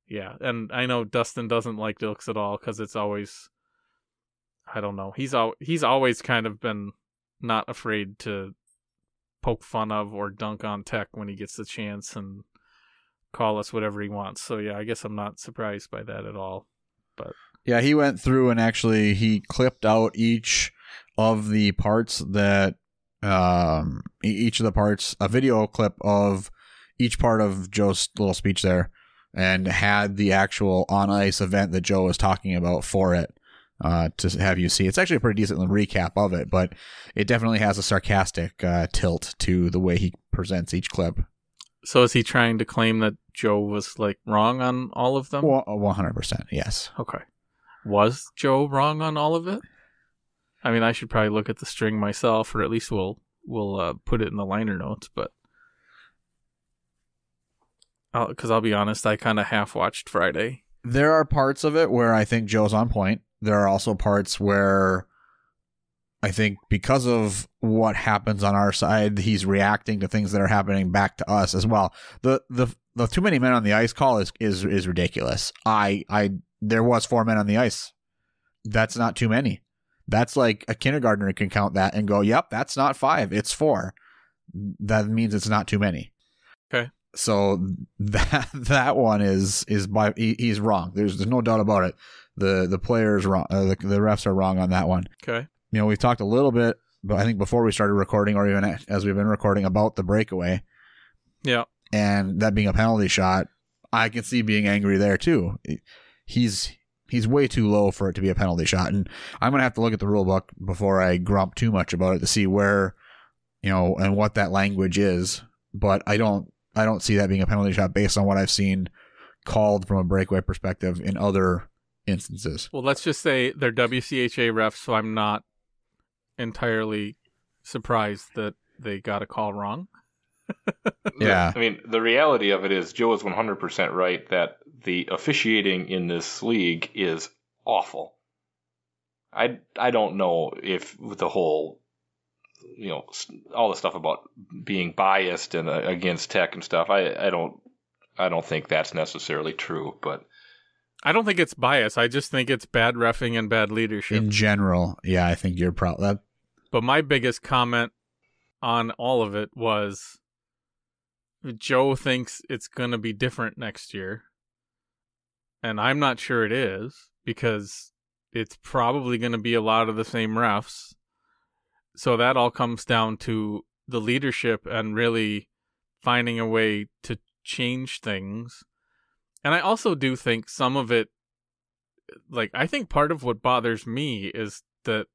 [SPEAKER 3] yeah, and I know Dustin doesn't like Dilks at all cuz it's always I don't know. He's al- he's always kind of been not afraid to poke fun of or dunk on Tech when he gets the chance and call us whatever he wants. So yeah, I guess I'm not surprised by that at all. But
[SPEAKER 5] Yeah, he went through and actually he clipped out each of the parts that um each of the parts a video clip of each part of Joe's little speech there and had the actual on ice event that Joe was talking about for it uh to have you see. It's actually a pretty decent recap of it, but it definitely has a sarcastic uh tilt to the way he presents each clip.
[SPEAKER 3] so is he trying to claim that Joe was like wrong on all of them?
[SPEAKER 5] 100%, yes.
[SPEAKER 3] Okay. Was Joe wrong on all of it? I mean, I should probably look at the string myself, or at least we'll we'll uh, put it in the liner notes. But because I'll be honest, I kind of half watched Friday.
[SPEAKER 5] There are parts of it where I think Joe's on point. There are also parts where I think because of what happens on our side, he's reacting to things that are happening back to us as well. The the the too many men on the ice call is is is ridiculous. I I there was four men on the ice. That's not too many. That's like a kindergartner can count that and go, "Yep, that's not five. It's four. That means it's not too many."
[SPEAKER 3] Okay.
[SPEAKER 5] So that that one is is by he, he's wrong. There's there's no doubt about it. The the players wrong. Uh, the the refs are wrong on that one
[SPEAKER 3] Okay.
[SPEAKER 5] you know, we've talked a little bit, but I think before we started recording, or even as we've been recording, about the breakaway
[SPEAKER 3] Yeah.
[SPEAKER 5] and that being a penalty shot. I can see being angry there too. He's he's way too low for it to be a penalty shot, and I'm gonna have to look at the rule book before I grump too much about it to see where, you know, and what that language is. But I don't I don't see that being a penalty shot based on what I've seen called from a breakaway perspective in other instances.
[SPEAKER 3] Well, let's just say they're WCHA refs, so I'm not entirely surprised that they got a call wrong.
[SPEAKER 5] Yeah.
[SPEAKER 4] I mean, the reality of it is Joe is 100% right that the officiating in this league is awful. I, I don't know if the whole, you know, all the stuff about being biased and uh, against tech and stuff. I, I don't, I don't think that's necessarily true, but
[SPEAKER 3] I don't think it's bias. I just think it's bad refing and bad leadership.
[SPEAKER 5] In general, yeah, I think you're probably. that
[SPEAKER 3] But my biggest comment on all of it was Joe thinks it's going to be different next year. And I'm not sure it is because it's probably going to be a lot of the same refs. So that all comes down to the leadership and really finding a way to change things. And I also do think some of it like I think part of what bothers me is that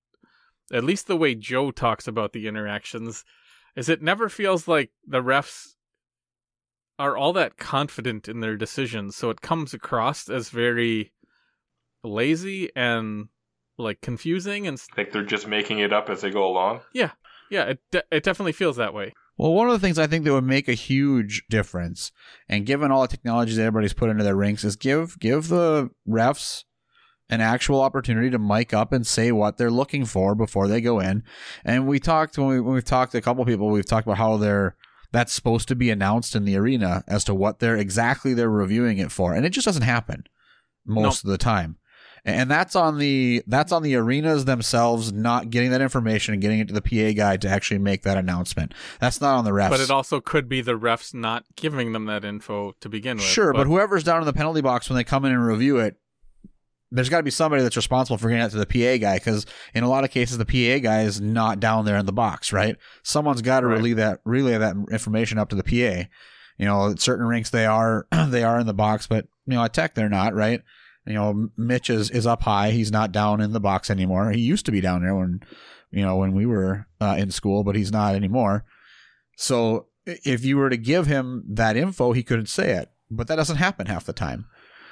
[SPEAKER 3] at least the way Joe talks about the interactions is it never feels like the refs are all that confident in their decisions so it comes across as very lazy and like confusing and
[SPEAKER 4] I think they're just making it up as they go along.
[SPEAKER 3] yeah yeah it de- it definitely feels that way
[SPEAKER 5] Well, one of the things I think that would make a huge difference, and given all the technologies that everybody's put into their rinks, is give give the refs an actual opportunity to mic up and say what they're looking for before they go in. And we talked when, we, when we've talked to a couple people, we've talked about how they're that's supposed to be announced in the arena as to what they're exactly they're reviewing it for, and it just doesn't happen most of the time. And that's on the that's on the arenas themselves not getting that information and getting it to the PA guy to actually make that announcement. That's not on the refs.
[SPEAKER 3] but it also could be the refs not giving them that info to begin with
[SPEAKER 5] Sure, but, whoever's down in the penalty box when they come in and review it, there's got to be somebody that's responsible for getting that to the PA guy because in a lot of cases the PA guy is not down there in the box, right? Someone's got to
[SPEAKER 3] Right.
[SPEAKER 5] relay that relay that information up to the PA. You know, at certain rinks they are they are in the box, but you know at Tech they're not, right? You know, Mitch is is up high. He's not down in the box anymore. He used to be down there when you know when we were uh, in school, but he's not anymore. So if you were to give him that info, he couldn't say it. But that doesn't happen half the time.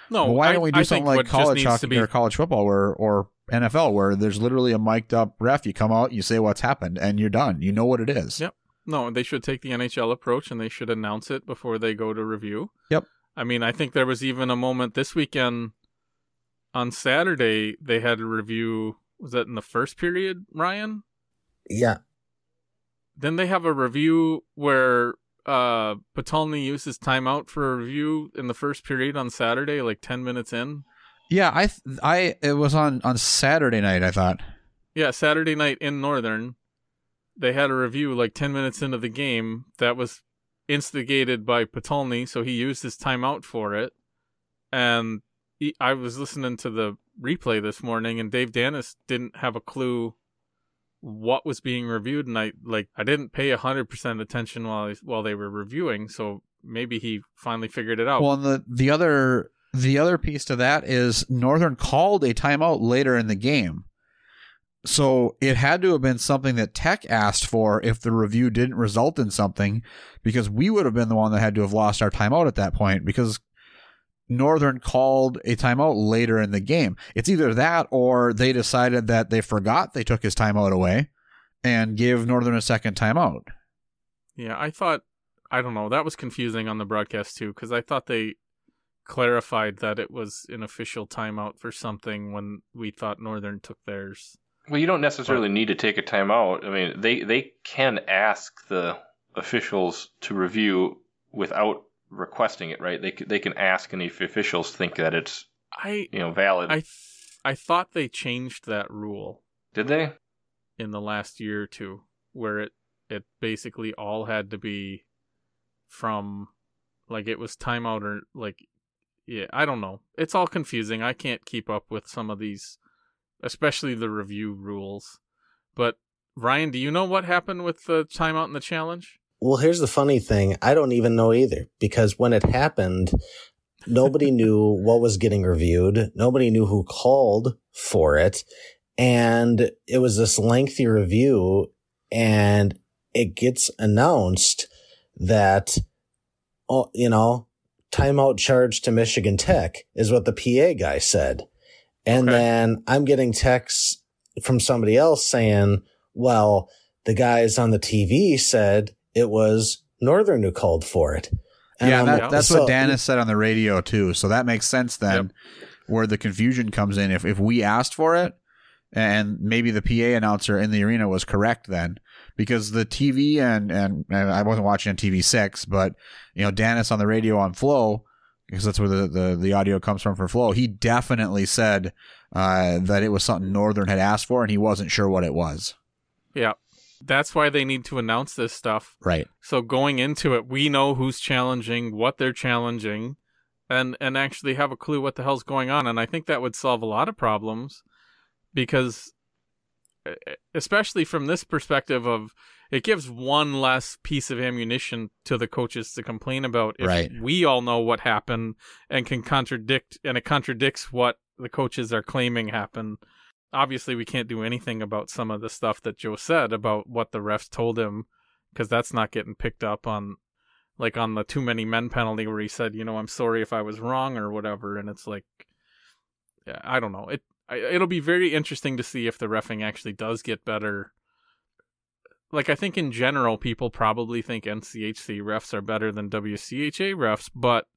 [SPEAKER 3] no
[SPEAKER 5] Well, why don't we do
[SPEAKER 3] I
[SPEAKER 5] something like college hockey
[SPEAKER 3] be
[SPEAKER 5] or college football where or NFL where there's literally a mic'd up ref. You come out, you say what's happened, and you're done. You know what it is.
[SPEAKER 3] Yep. No, they should take the NHL approach and they should announce it before they go to review.
[SPEAKER 5] Yep.
[SPEAKER 3] I mean, I think there was even a moment this weekend on Saturday they had a review. Was that in the first period, Ryan?
[SPEAKER 1] Yeah.
[SPEAKER 3] Then they have a review where uh Potulny uses timeout for a review in the first period on Saturday, like ten minutes in.
[SPEAKER 5] Yeah, I th- I it was on on Saturday night. I thought.
[SPEAKER 3] Yeah, Saturday night in Northern, they had a review like 10 minutes into the game that was instigated by Potulny, so he used his timeout for it. And I was listening to the replay this morning, and Dave Dennis didn't have a clue what was being reviewed, and I like I didn't pay hundred percent attention while while they were reviewing, so maybe he finally figured it out.
[SPEAKER 5] Well, the the other the other piece to that is Northern called a timeout later in the game. So it had to have been something that Tech asked for if the review didn't result in something, because we would have been the one that had to have lost our timeout at that point because Northern called a timeout later in the game. It's either that or they decided that they forgot they took his timeout away and gave Northern a second timeout.
[SPEAKER 3] Yeah, I thought I don't know, that was confusing on the broadcast too cuz I thought they clarified that it was an official timeout for something when we thought Northern took theirs.
[SPEAKER 4] Well, you don't necessarily need to take a timeout. I mean, they they can ask the officials to review without requesting it, right? They they can ask, and if officials think that it's
[SPEAKER 3] I
[SPEAKER 4] you know valid,
[SPEAKER 3] I th- I thought they changed that rule
[SPEAKER 4] did they?
[SPEAKER 3] in the last year or two, where it it basically all had to be from like it was timeout or like yeah I don't know. It's all confusing. I can't keep up with some of these, especially the review rules. But Ryan, do you know what happened with the timeout and the challenge?
[SPEAKER 1] Well, here's the funny thing. I don't even know either because when it happened, nobody knew what was getting reviewed. Nobody knew who called for it. And it was this lengthy review and it gets announced that, oh, you know, timeout charge to Michigan Tech is what the PA guy said. And
[SPEAKER 3] Okay.
[SPEAKER 1] then I'm getting texts from somebody else saying, well, the guys on the TV said it was Northern who called for it. And
[SPEAKER 5] yeah, that, that's
[SPEAKER 1] so-
[SPEAKER 5] what Dennis said on the radio too. So that makes sense then, where the confusion comes in. If if we asked for it, and maybe the PA announcer in the arena was correct then, because the TV and and, and I wasn't watching on TV six, but you know Dennis on the radio on Flow, because that's where the the, the audio comes from for Flow. He definitely said uh, that it was something Northern had asked for, and he wasn't sure what it was.
[SPEAKER 3] Yeah. That's why they need to announce this stuff.
[SPEAKER 5] Right.
[SPEAKER 3] So going into it, we know who's challenging, what they're challenging, and and actually have a clue what the hell's going on. And I think that would solve a lot of problems because especially from this perspective of it gives one less piece of ammunition to the coaches to complain about if
[SPEAKER 5] Right.
[SPEAKER 3] we all know what happened and can contradict and it contradicts what the coaches are claiming happened obviously we can't do anything about some of the stuff that Joe said about what the refs told him because that's not getting picked up on like on the too many men penalty where he said you know I'm sorry if I was wrong or whatever. And it's like I don't know. It it'll be very interesting to see if the refing actually does get better. Like I think in general people probably think NCHC refs are better than WCHA refs but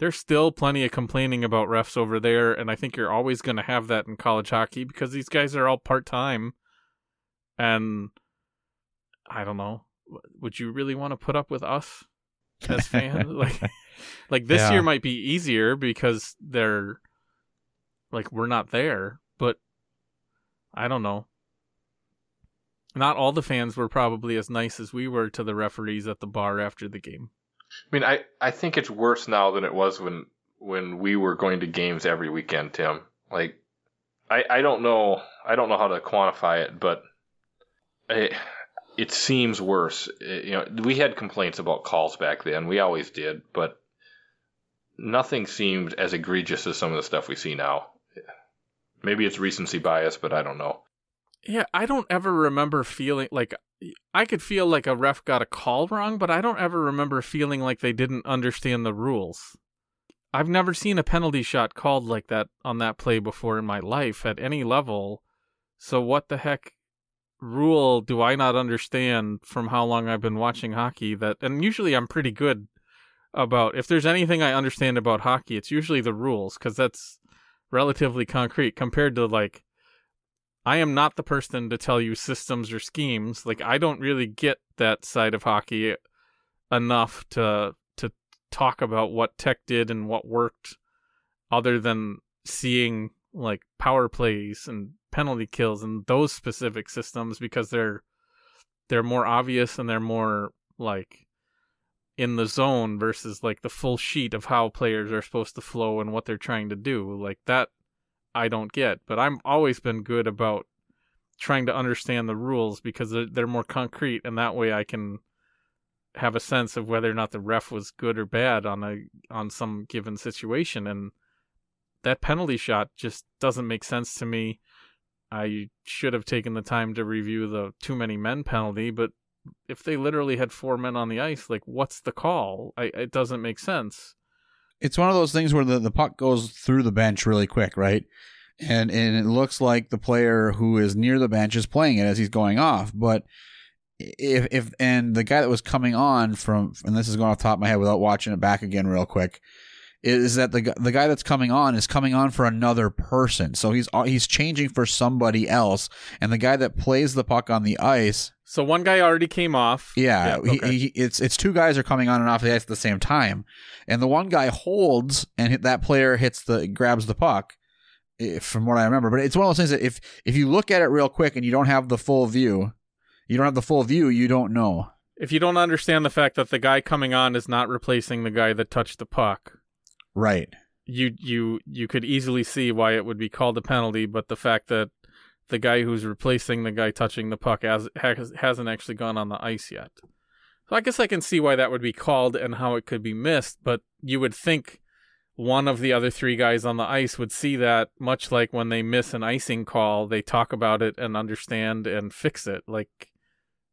[SPEAKER 3] there's still plenty of complaining about refs over there, and I think you're always going to have that in college hockey because these guys are all part time. And I don't know, would you really want to put up with us as fans? like, like this
[SPEAKER 5] Yeah.
[SPEAKER 3] year might be easier because they're like we're not there, but I don't know. Not all the fans were probably as nice as we were to the referees at the bar after the game.
[SPEAKER 4] I mean, I, I think it's worse now than it was when when we were going to games every weekend, Tim. Like, I, I don't know I don't know how to quantify it, but it, it seems worse. It- you know, we had complaints about calls back then. We always did, but nothing seemed as egregious as some of the stuff we see now. Maybe it's recency bias, but I don't know.
[SPEAKER 3] Yeah, I don't ever remember feeling like I could feel like a ref got a call wrong, but I don't ever remember feeling like they didn't understand the rules. I've never seen a penalty shot called like that on that play before in my life at any level. So what the heck rule do I not understand from how long I've been watching hockey that and usually I'm pretty good about if there's anything I understand about hockey, it's usually the rules cuz that's relatively concrete compared to like I am not the person to tell you systems or schemes. Like I don't really get that side of hockey enough to to talk about what tech did and what worked other than seeing like power plays and penalty kills and those specific systems because they're they're more obvious and they're more like in the zone versus like the full sheet of how players are supposed to flow and what they're trying to do. Like that I don't get, but I'm always been good about trying to understand the rules because they're, they're more concrete, and that way I can have a sense of whether or not the ref was good or bad on a on some given situation. And that penalty shot just doesn't make sense to me. I should have taken the time to review the too many men penalty, but if they literally had four men on the ice, like what's the call? I, it doesn't make sense.
[SPEAKER 5] It's one of those things where the, the puck goes through the bench really quick, right? And and it looks like the player who is near the bench is playing it as he's going off. But if if and the guy that was coming on from and this is going off top of my head without watching it back again real quick, is that the the guy that's coming on is coming on for another person. So he's uh, he's changing for somebody else, and the guy that plays the puck on the ice,
[SPEAKER 3] So one guy already came off.
[SPEAKER 5] yeah,
[SPEAKER 3] Yeah,
[SPEAKER 5] he,
[SPEAKER 3] okay.
[SPEAKER 5] he, it's it's two guys are coming on and off the ice at the same time, and the one guy holds, and hit, that player hits the grabs the puck. eh, From what I remember, but it's one of those things that if if you look at it real quick and you don't have the full view, you don't have the full view, you don't know.
[SPEAKER 3] If you don't understand the fact that the guy coming on is not replacing the guy that touched the puck,
[SPEAKER 5] Right.
[SPEAKER 3] you you you could easily see why it would be called a penalty. But the fact that the guy who's replacing the guy touching the puck has, has hasn't actually gone on the ice yet. So I guess I can see why that would be called and how it could be missed. But you would think one of the other three guys on the ice would see that, much like when they miss an icing call, they talk about it and understand and fix it. Like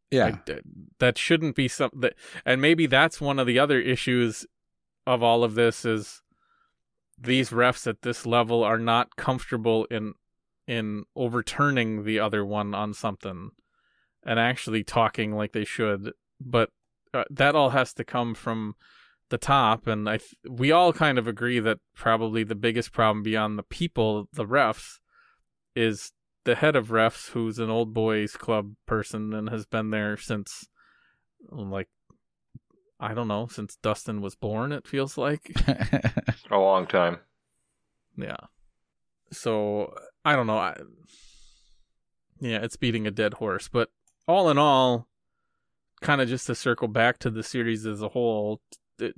[SPEAKER 5] Yeah.
[SPEAKER 3] I- that shouldn't be something that, and maybe that's one of the other issues of all of this is these refs at this level are not comfortable in in overturning the other one on something and actually talking like they should. But uh, that all has to come from the top and i th- we all kind of agree that probably the biggest problem beyond the people the refs is the head of refs who's an old boys club person and has been there since like I don't know, since Dustin was born it feels like.
[SPEAKER 4] A long time.
[SPEAKER 3] yeah. So, I don't know. I, yeah, it's beating a dead horse, but all in all kind of just to circle back to the series as a whole, it,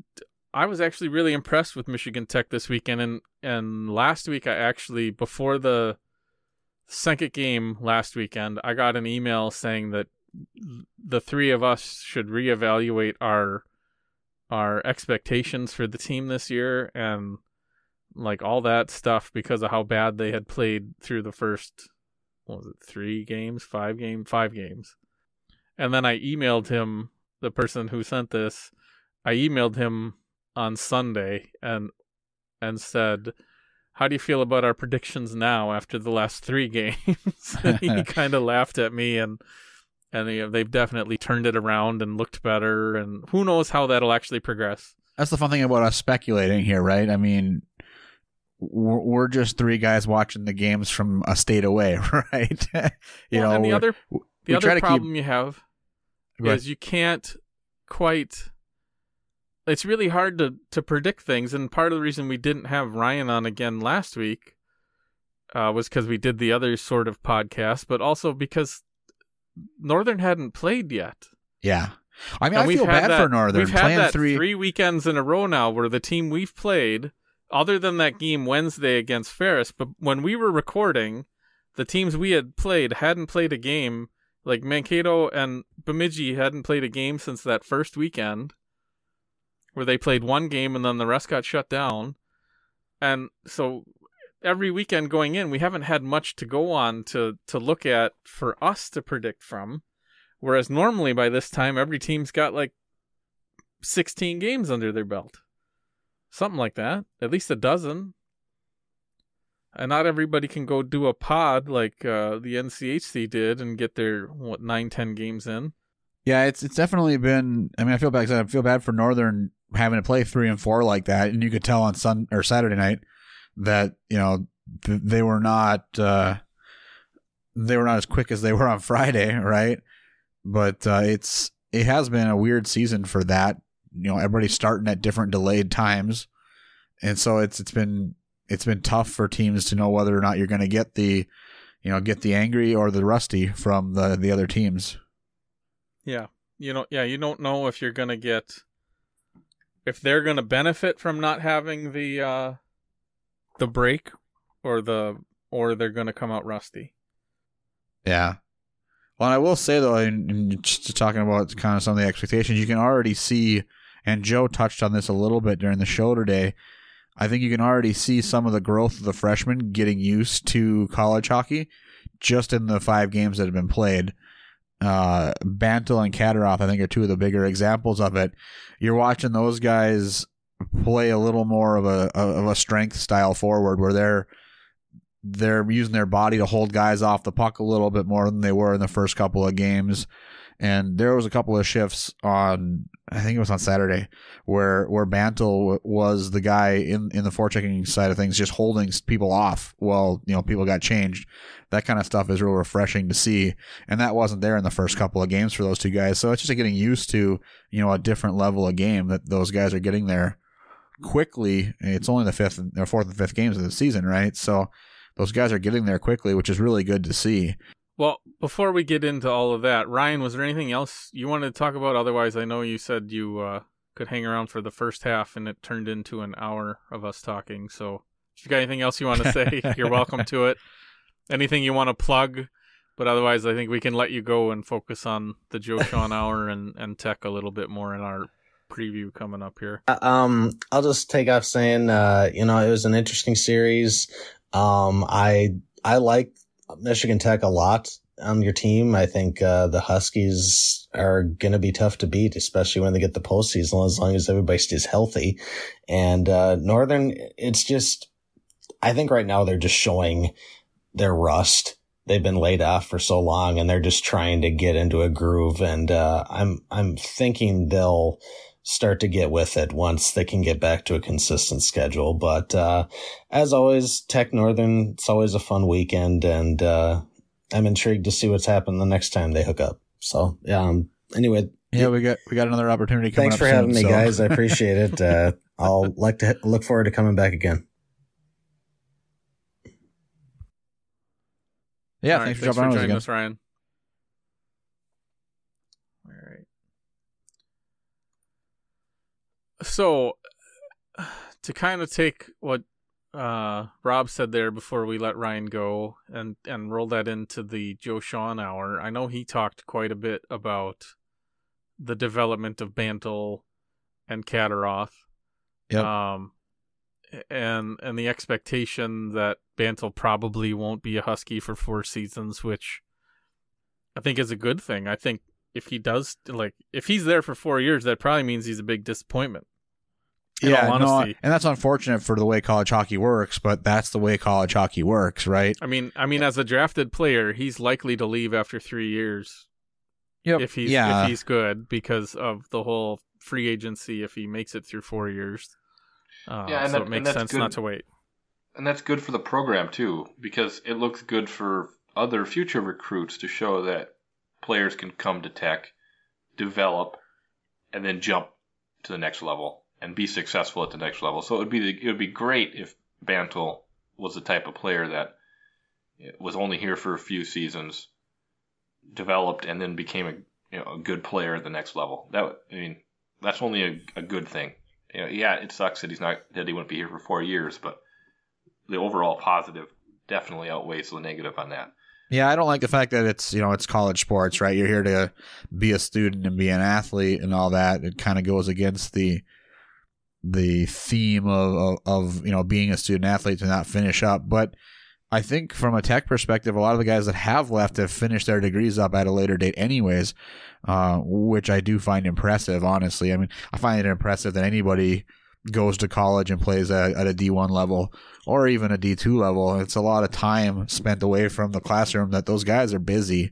[SPEAKER 3] I was actually really impressed with Michigan Tech this weekend and and last week I actually before the second game last weekend, I got an email saying that the three of us should reevaluate our our expectations for the team this year and like all that stuff because of how bad they had played through the first what was it three games? Five game five games. And then i emailed him the person who sent this i emailed him on sunday and and said how do you feel about our predictions now after the last three games? And he kind of laughed at me and and they, they've definitely turned it around and looked better and who knows how that'll actually progress
[SPEAKER 5] That's the fun thing about us speculating here, right? I mean, we're, we're just three guys watching the games from a state away, right? you
[SPEAKER 3] Well,
[SPEAKER 5] know,
[SPEAKER 3] and the other the other
[SPEAKER 5] to keep-
[SPEAKER 3] problem you have is you can't quite it's really hard to to predict things and part of the reason we didn't have Ryan on again last week uh, was because we did the other sort of podcast but also because Northern hadn't played yet
[SPEAKER 5] yeah. I mean,
[SPEAKER 3] And
[SPEAKER 5] I feel bad
[SPEAKER 3] that-
[SPEAKER 5] for Northern
[SPEAKER 3] We've had that
[SPEAKER 5] three.
[SPEAKER 3] three weekends in a row now where the team we've played, other than that game Wednesday against Ferris, but when we were recording, the teams we had played hadn't played a game. Like Mankato and Bemidji hadn't played a game since that first weekend, where they played one game and then the rest got shut down. And so every weekend going in, we haven't had much to go on to to look at for us to predict from. Whereas normally by this time, every team's got like 16 games under their belt. Something like that. At least a dozen. And not everybody can go do a pod like uh, the NCHC did and get their, what, nine, ten games in.
[SPEAKER 5] Yeah, it's it's definitely been. I mean, I feel bad. I feel bad for Northern having to play three and four like that, and you could tell on Sun or Saturday night that you know th- they were not uh, they were not as quick as they were on Friday, right? But uh, it's it has been a weird season for that. You know, everybody's starting at different delayed times, and so it's it's been it's been tough for teams to know whether or not you're going to get the you know get the angry or the rusty from the the other teams.
[SPEAKER 3] Yeah. You know, yeah, you don't know if you're going to get, if they're going to benefit from not having the, uh, the break or the, or they're going to come out rusty.
[SPEAKER 5] Yeah. Well, I will say though, in, just talking about kind of some of the expectations, you can already see, and Joe touched on this a little bit during the show today. I think you can already see some of the growth of the freshmen getting used to college hockey, just in the five games that have been played. Uh, Bantle and Caderoth, I think, are two of the bigger examples of it. You're watching those guys play a little more of a of a strength style forward, where they're they're using their body to hold guys off the puck a little bit more than they were in the first couple of games. And there was a couple of shifts on I think it was on Saturday, where where Bantle was the guy in in the forechecking side of things, just holding people off while you know people got changed. That kind of stuff is real refreshing to see, and that wasn't there in the first couple of games for those two guys. So it's just getting used to you know a different level of game that those guys are getting there quickly. It's only the fifth or fourth and fifth games of the season, right? So those guys are getting there quickly, which is really good to see.
[SPEAKER 3] Well, before we get into all of that, Ryan, was there anything else you wanted to talk about? Otherwise, I know you said you uh, could hang around for the first half, and it turned into an hour of us talking. So, if you got anything else you want to say, you're welcome to it. Anything you want to plug, but otherwise, I think we can let you go and focus on the Joe Sean hour and and tech a little bit more in our preview coming up here.
[SPEAKER 1] Um, I'll just take off saying, uh, you know, it was an interesting series. Um, I I like Michigan Tech a lot on your team. I think uh, the Huskies are going to be tough to beat, especially when they get the postseason, as long as everybody stays healthy. And uh, Northern, it's just, I think right now they're just showing their rust. They've been laid off for so long, and they're just trying to get into a groove. And uh, I'm I'm thinking they'll start to get with it once they can get back to a consistent schedule. But uh, as always, Tech Northern, it's always a fun weekend, and uh, I'm intrigued to see what's happening the next time they hook up. So, yeah. Um, anyway,
[SPEAKER 5] yeah, we got we got another opportunity.
[SPEAKER 1] Thanks for
[SPEAKER 5] soon,
[SPEAKER 1] having me, guys. I appreciate it. Uh, I'll like to look forward to coming back again.
[SPEAKER 5] Yeah,
[SPEAKER 3] All
[SPEAKER 5] thanks
[SPEAKER 3] right,
[SPEAKER 5] for jumping on
[SPEAKER 3] joining
[SPEAKER 5] again.
[SPEAKER 3] us, Ryan. All right. So, to kind of take what uh, Rob said there before we let Ryan go and and roll that into the Joe Sean hour, I know he talked quite a bit about the development of Bantle and Caderoth.
[SPEAKER 5] Yep.
[SPEAKER 3] Um, and and the expectation that Bantle probably won't be a Husky for four seasons, which I think is a good thing. I think if he does, like, if he's there for four years, that probably means he's a big disappointment. In
[SPEAKER 5] yeah,
[SPEAKER 3] all
[SPEAKER 5] no, and that's unfortunate for the way college hockey works, but that's the way college hockey works, right?
[SPEAKER 3] I mean, I mean, as a drafted player, he's likely to leave after three years.
[SPEAKER 5] Yep.
[SPEAKER 3] If he's
[SPEAKER 5] yeah.
[SPEAKER 3] if he's good because of the whole free agency. If he makes it through four years, uh,
[SPEAKER 4] Yeah, and
[SPEAKER 3] so
[SPEAKER 4] that-
[SPEAKER 3] it makes
[SPEAKER 4] that's
[SPEAKER 3] sense
[SPEAKER 4] good.
[SPEAKER 3] not to wait.
[SPEAKER 4] And that's good for the program too, because it looks good for other future recruits to show that players can come to Tech, develop, and then jump to the next level and be successful at the next level. So it would be it would be great if Bantle was the type of player that was only here for a few seasons, developed, and then became a you know a good player at the next level. That I mean that's only a, a good thing. You know, yeah, it sucks that he's not that he wouldn't be here for four years, but the overall positive definitely outweighs the negative on that.
[SPEAKER 5] Yeah, I don't like the fact that it's you know it's college sports, right? You're here to be a student and be an athlete and all that. It kind of goes against the the theme of, of of you know being a student athlete to not finish up. But I think from a tech perspective, a lot of the guys that have left have finished their degrees up at a later date, anyways, uh, which I do find impressive. Honestly, I mean, I find it impressive that anybody goes to college and plays at, at a D1 level or even a D2 level. It's a lot of time spent away from the classroom that those guys are busy,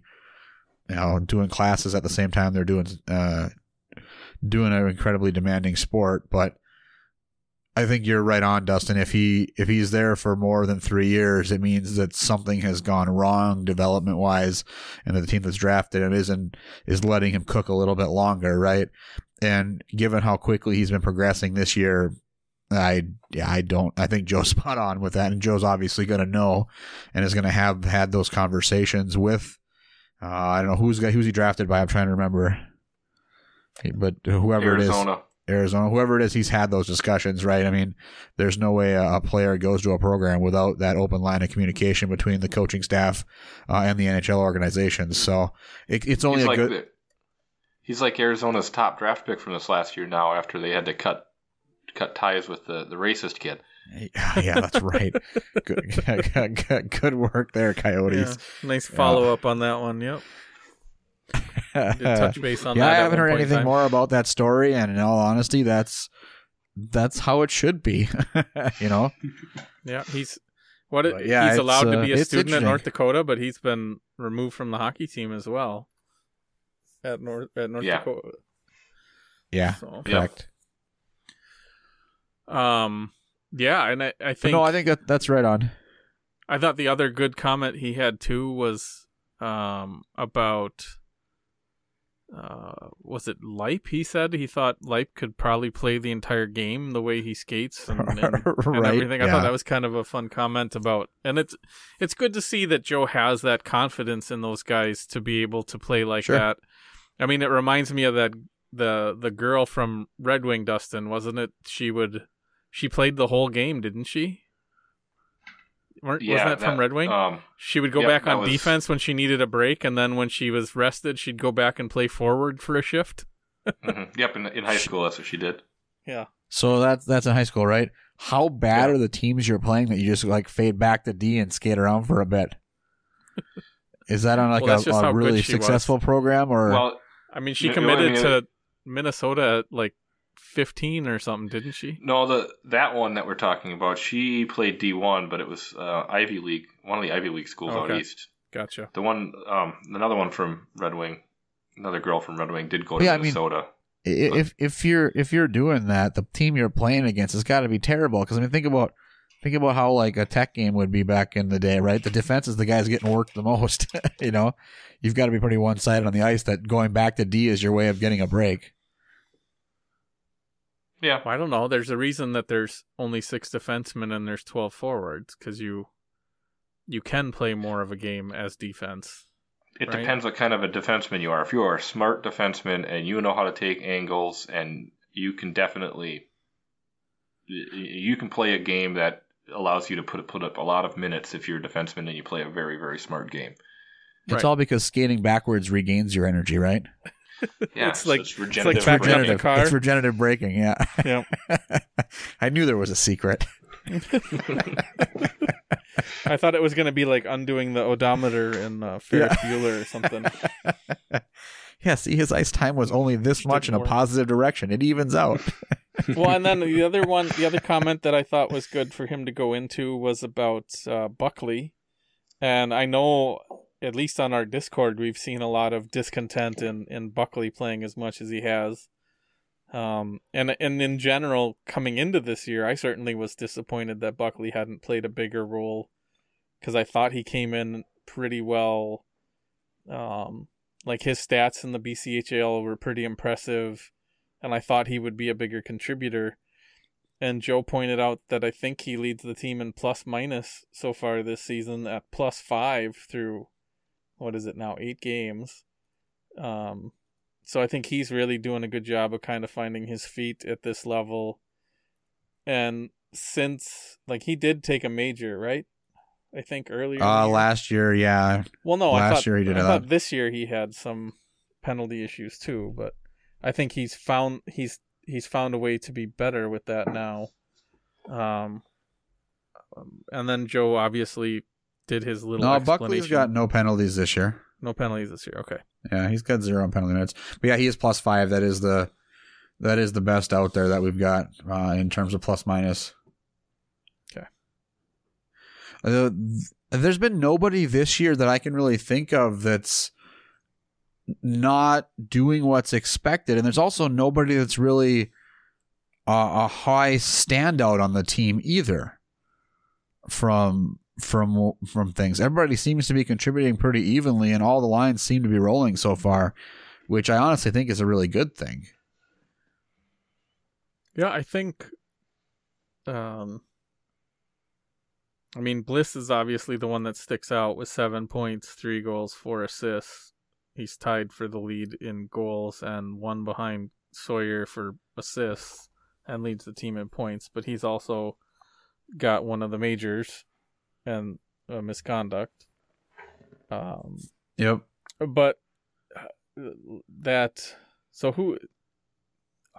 [SPEAKER 5] you know, doing classes at the same time they're doing, uh, doing an incredibly demanding sport. But I think you're right on, Dustin. If he, if he's there for more than three years, it means that something has gone wrong development wise and that the team that's drafted him isn't, is letting him cook a little bit longer, right? And given how quickly he's been progressing this year, I yeah, I don't I think Joe's spot on with that, and Joe's obviously going to know and is going to have had those conversations with uh, I don't know who's got who's he drafted by. I'm trying to remember, but whoever it is,
[SPEAKER 4] Arizona.
[SPEAKER 5] Arizona, whoever it is, he's had those discussions, right? I mean, there's no way a, a player goes to a program without that open line of communication between the coaching staff uh, and the NHL organizations. So it, it's only
[SPEAKER 4] he's
[SPEAKER 5] a
[SPEAKER 4] like
[SPEAKER 5] good.
[SPEAKER 4] the, he's like Arizona's top draft pick from this last year now after they had to cut cut ties with the, the racist kid.
[SPEAKER 5] yeah, that's right. good, good, good work there, Coyotes.
[SPEAKER 3] Yeah, nice follow up on that one. Yep. Touch base on
[SPEAKER 5] yeah,
[SPEAKER 3] that
[SPEAKER 5] I haven't heard anything
[SPEAKER 3] time.
[SPEAKER 5] more about that story, and in all honesty, that's that's how it should be. you know,
[SPEAKER 3] Yeah, he's what it,
[SPEAKER 5] yeah,
[SPEAKER 3] he's
[SPEAKER 5] it's,
[SPEAKER 3] allowed to
[SPEAKER 5] uh,
[SPEAKER 3] be a student at. North Dakota, but he's been removed from the hockey team as well. At North at North
[SPEAKER 4] Yeah.
[SPEAKER 3] Dakota.
[SPEAKER 5] Yeah,
[SPEAKER 3] So,
[SPEAKER 5] correct.
[SPEAKER 3] um, yeah, and I, I
[SPEAKER 5] But
[SPEAKER 3] think
[SPEAKER 5] no, I think that that's right on.
[SPEAKER 3] I thought the other good comment he had too was um about uh was it Lipe? He said he thought Lipe could probably play the entire game the way he skates and, and, and
[SPEAKER 5] Right,
[SPEAKER 3] everything. I
[SPEAKER 5] yeah.
[SPEAKER 3] thought that was kind of a fun comment about and it's it's good to see that Joe has that confidence in those guys to be able to play like
[SPEAKER 5] Sure.
[SPEAKER 3] that. I mean it reminds me of that the the girl from Red Wing Dustin, wasn't it? She would she played the whole game, didn't she? Weren't,
[SPEAKER 4] Yeah,
[SPEAKER 3] wasn't that, from
[SPEAKER 4] that-
[SPEAKER 3] Red Wing?
[SPEAKER 4] um,
[SPEAKER 3] she would go
[SPEAKER 4] yep,
[SPEAKER 3] back on
[SPEAKER 4] was-
[SPEAKER 3] defense when she needed a break, and then when she was rested, she'd go back and play forward for a shift.
[SPEAKER 4] Mhm. Yep, in, in high school, that's what she did.
[SPEAKER 3] Yeah.
[SPEAKER 5] So that's that's in high school, right? How bad are the teams you're playing that you just like fade back to D and skate around for a bit? Is that on like
[SPEAKER 3] Well,
[SPEAKER 5] a, a really
[SPEAKER 3] she was.
[SPEAKER 5] successful program or
[SPEAKER 4] Well,
[SPEAKER 3] I mean, she
[SPEAKER 4] No,
[SPEAKER 3] committed
[SPEAKER 4] I mean,
[SPEAKER 3] to Minnesota at like 15 or something, didn't she?
[SPEAKER 4] no, the that one that we're talking about, she played D one, but it was uh, Ivy League, one of the Ivy League schools out east.
[SPEAKER 3] Gotcha.
[SPEAKER 4] The one, um, another one from Red Wing, another girl from Red Wing did go to
[SPEAKER 5] Yeah, I mean-
[SPEAKER 4] Minnesota.
[SPEAKER 5] I- if if you're if you're doing that, the team you're playing against has got to be terrible. Because I mean, think about think about how like a tech game would be back in the day, right? The defense is the guys getting worked the most. you know, you've got to be pretty one sided on the ice. That going back to D is your way of getting a break.
[SPEAKER 4] yeah,
[SPEAKER 3] Well, I don't know. There's a reason that there's only six defensemen and there's 12 forwards because you you can play more of a game as defense.
[SPEAKER 4] It
[SPEAKER 3] Right.
[SPEAKER 4] depends what kind of a defenseman you are. If you are a smart defenseman and you know how to take angles, and you can definitely, you can play a game that allows you to put put up a lot of minutes if you're a defenseman and you play a very very smart game.
[SPEAKER 5] It's
[SPEAKER 3] Right.
[SPEAKER 5] all because skating backwards regains your energy, right?
[SPEAKER 4] Yeah,
[SPEAKER 3] It's
[SPEAKER 4] so
[SPEAKER 3] like-
[SPEAKER 4] it's
[SPEAKER 3] it's like
[SPEAKER 4] regenerative
[SPEAKER 3] backing up
[SPEAKER 4] braking.
[SPEAKER 3] the
[SPEAKER 5] Regenerative.
[SPEAKER 3] car.
[SPEAKER 5] It's regenerative braking. Yeah.
[SPEAKER 3] Yep.
[SPEAKER 5] I knew there was a secret.
[SPEAKER 3] I thought it was going to be like undoing the odometer in uh, Ferris
[SPEAKER 5] Yeah.
[SPEAKER 3] Bueller or something.
[SPEAKER 5] Yeah. See, his ice time was only this much in a positive direction. It evens out.
[SPEAKER 3] well, and then the other one, the other comment that I thought was good for him to go into was about uh, Buckley, and I know at least on our Discord we've seen a lot of discontent in in Buckley playing as much as he has. Um, and and in general, coming into this year, I certainly was disappointed that Buckley hadn't played a bigger role because I thought he came in pretty well. Um, like his stats in the BCHL were pretty impressive and I thought he would be a bigger contributor. And Joe pointed out that I think he leads the team in plus minus so far this season at plus five through what is it now eight games. Um, so I think he's really doing a good job of kind of finding his feet at this level. And since like he did take a major, right? I think earlier.
[SPEAKER 5] Uh, last year, yeah.
[SPEAKER 3] Well, no, I
[SPEAKER 5] Last
[SPEAKER 3] thought,
[SPEAKER 5] year he did
[SPEAKER 3] I thought this year he had some penalty issues too, but I think he's found he's he's found a way to be better with that now. Um, um, and then Joe obviously did his little.
[SPEAKER 5] No, Buckley's got no penalties this year.
[SPEAKER 3] no penalties this year. Okay,
[SPEAKER 5] Yeah, he's got zero penalty minutes. But yeah, he is plus five. That is the that is the best out there that we've got uh, in terms of plus minus. Uh, there's been nobody this year that I can really think of that's not doing what's expected, and there's also nobody that's really uh, a high standout on the team either. From from from things, everybody seems to be contributing pretty evenly, and all the lines seem to be rolling so far, which I honestly think is a really good thing.
[SPEAKER 3] yeah, I think. Um, I mean, Bliss is obviously the one that sticks out with seven points, three goals, four assists. He's tied for the lead in goals and one behind Swoyer for assists and leads the team in points. But he's also got one of the majors and uh, misconduct. Um,
[SPEAKER 5] Yep.
[SPEAKER 3] but uh, that so who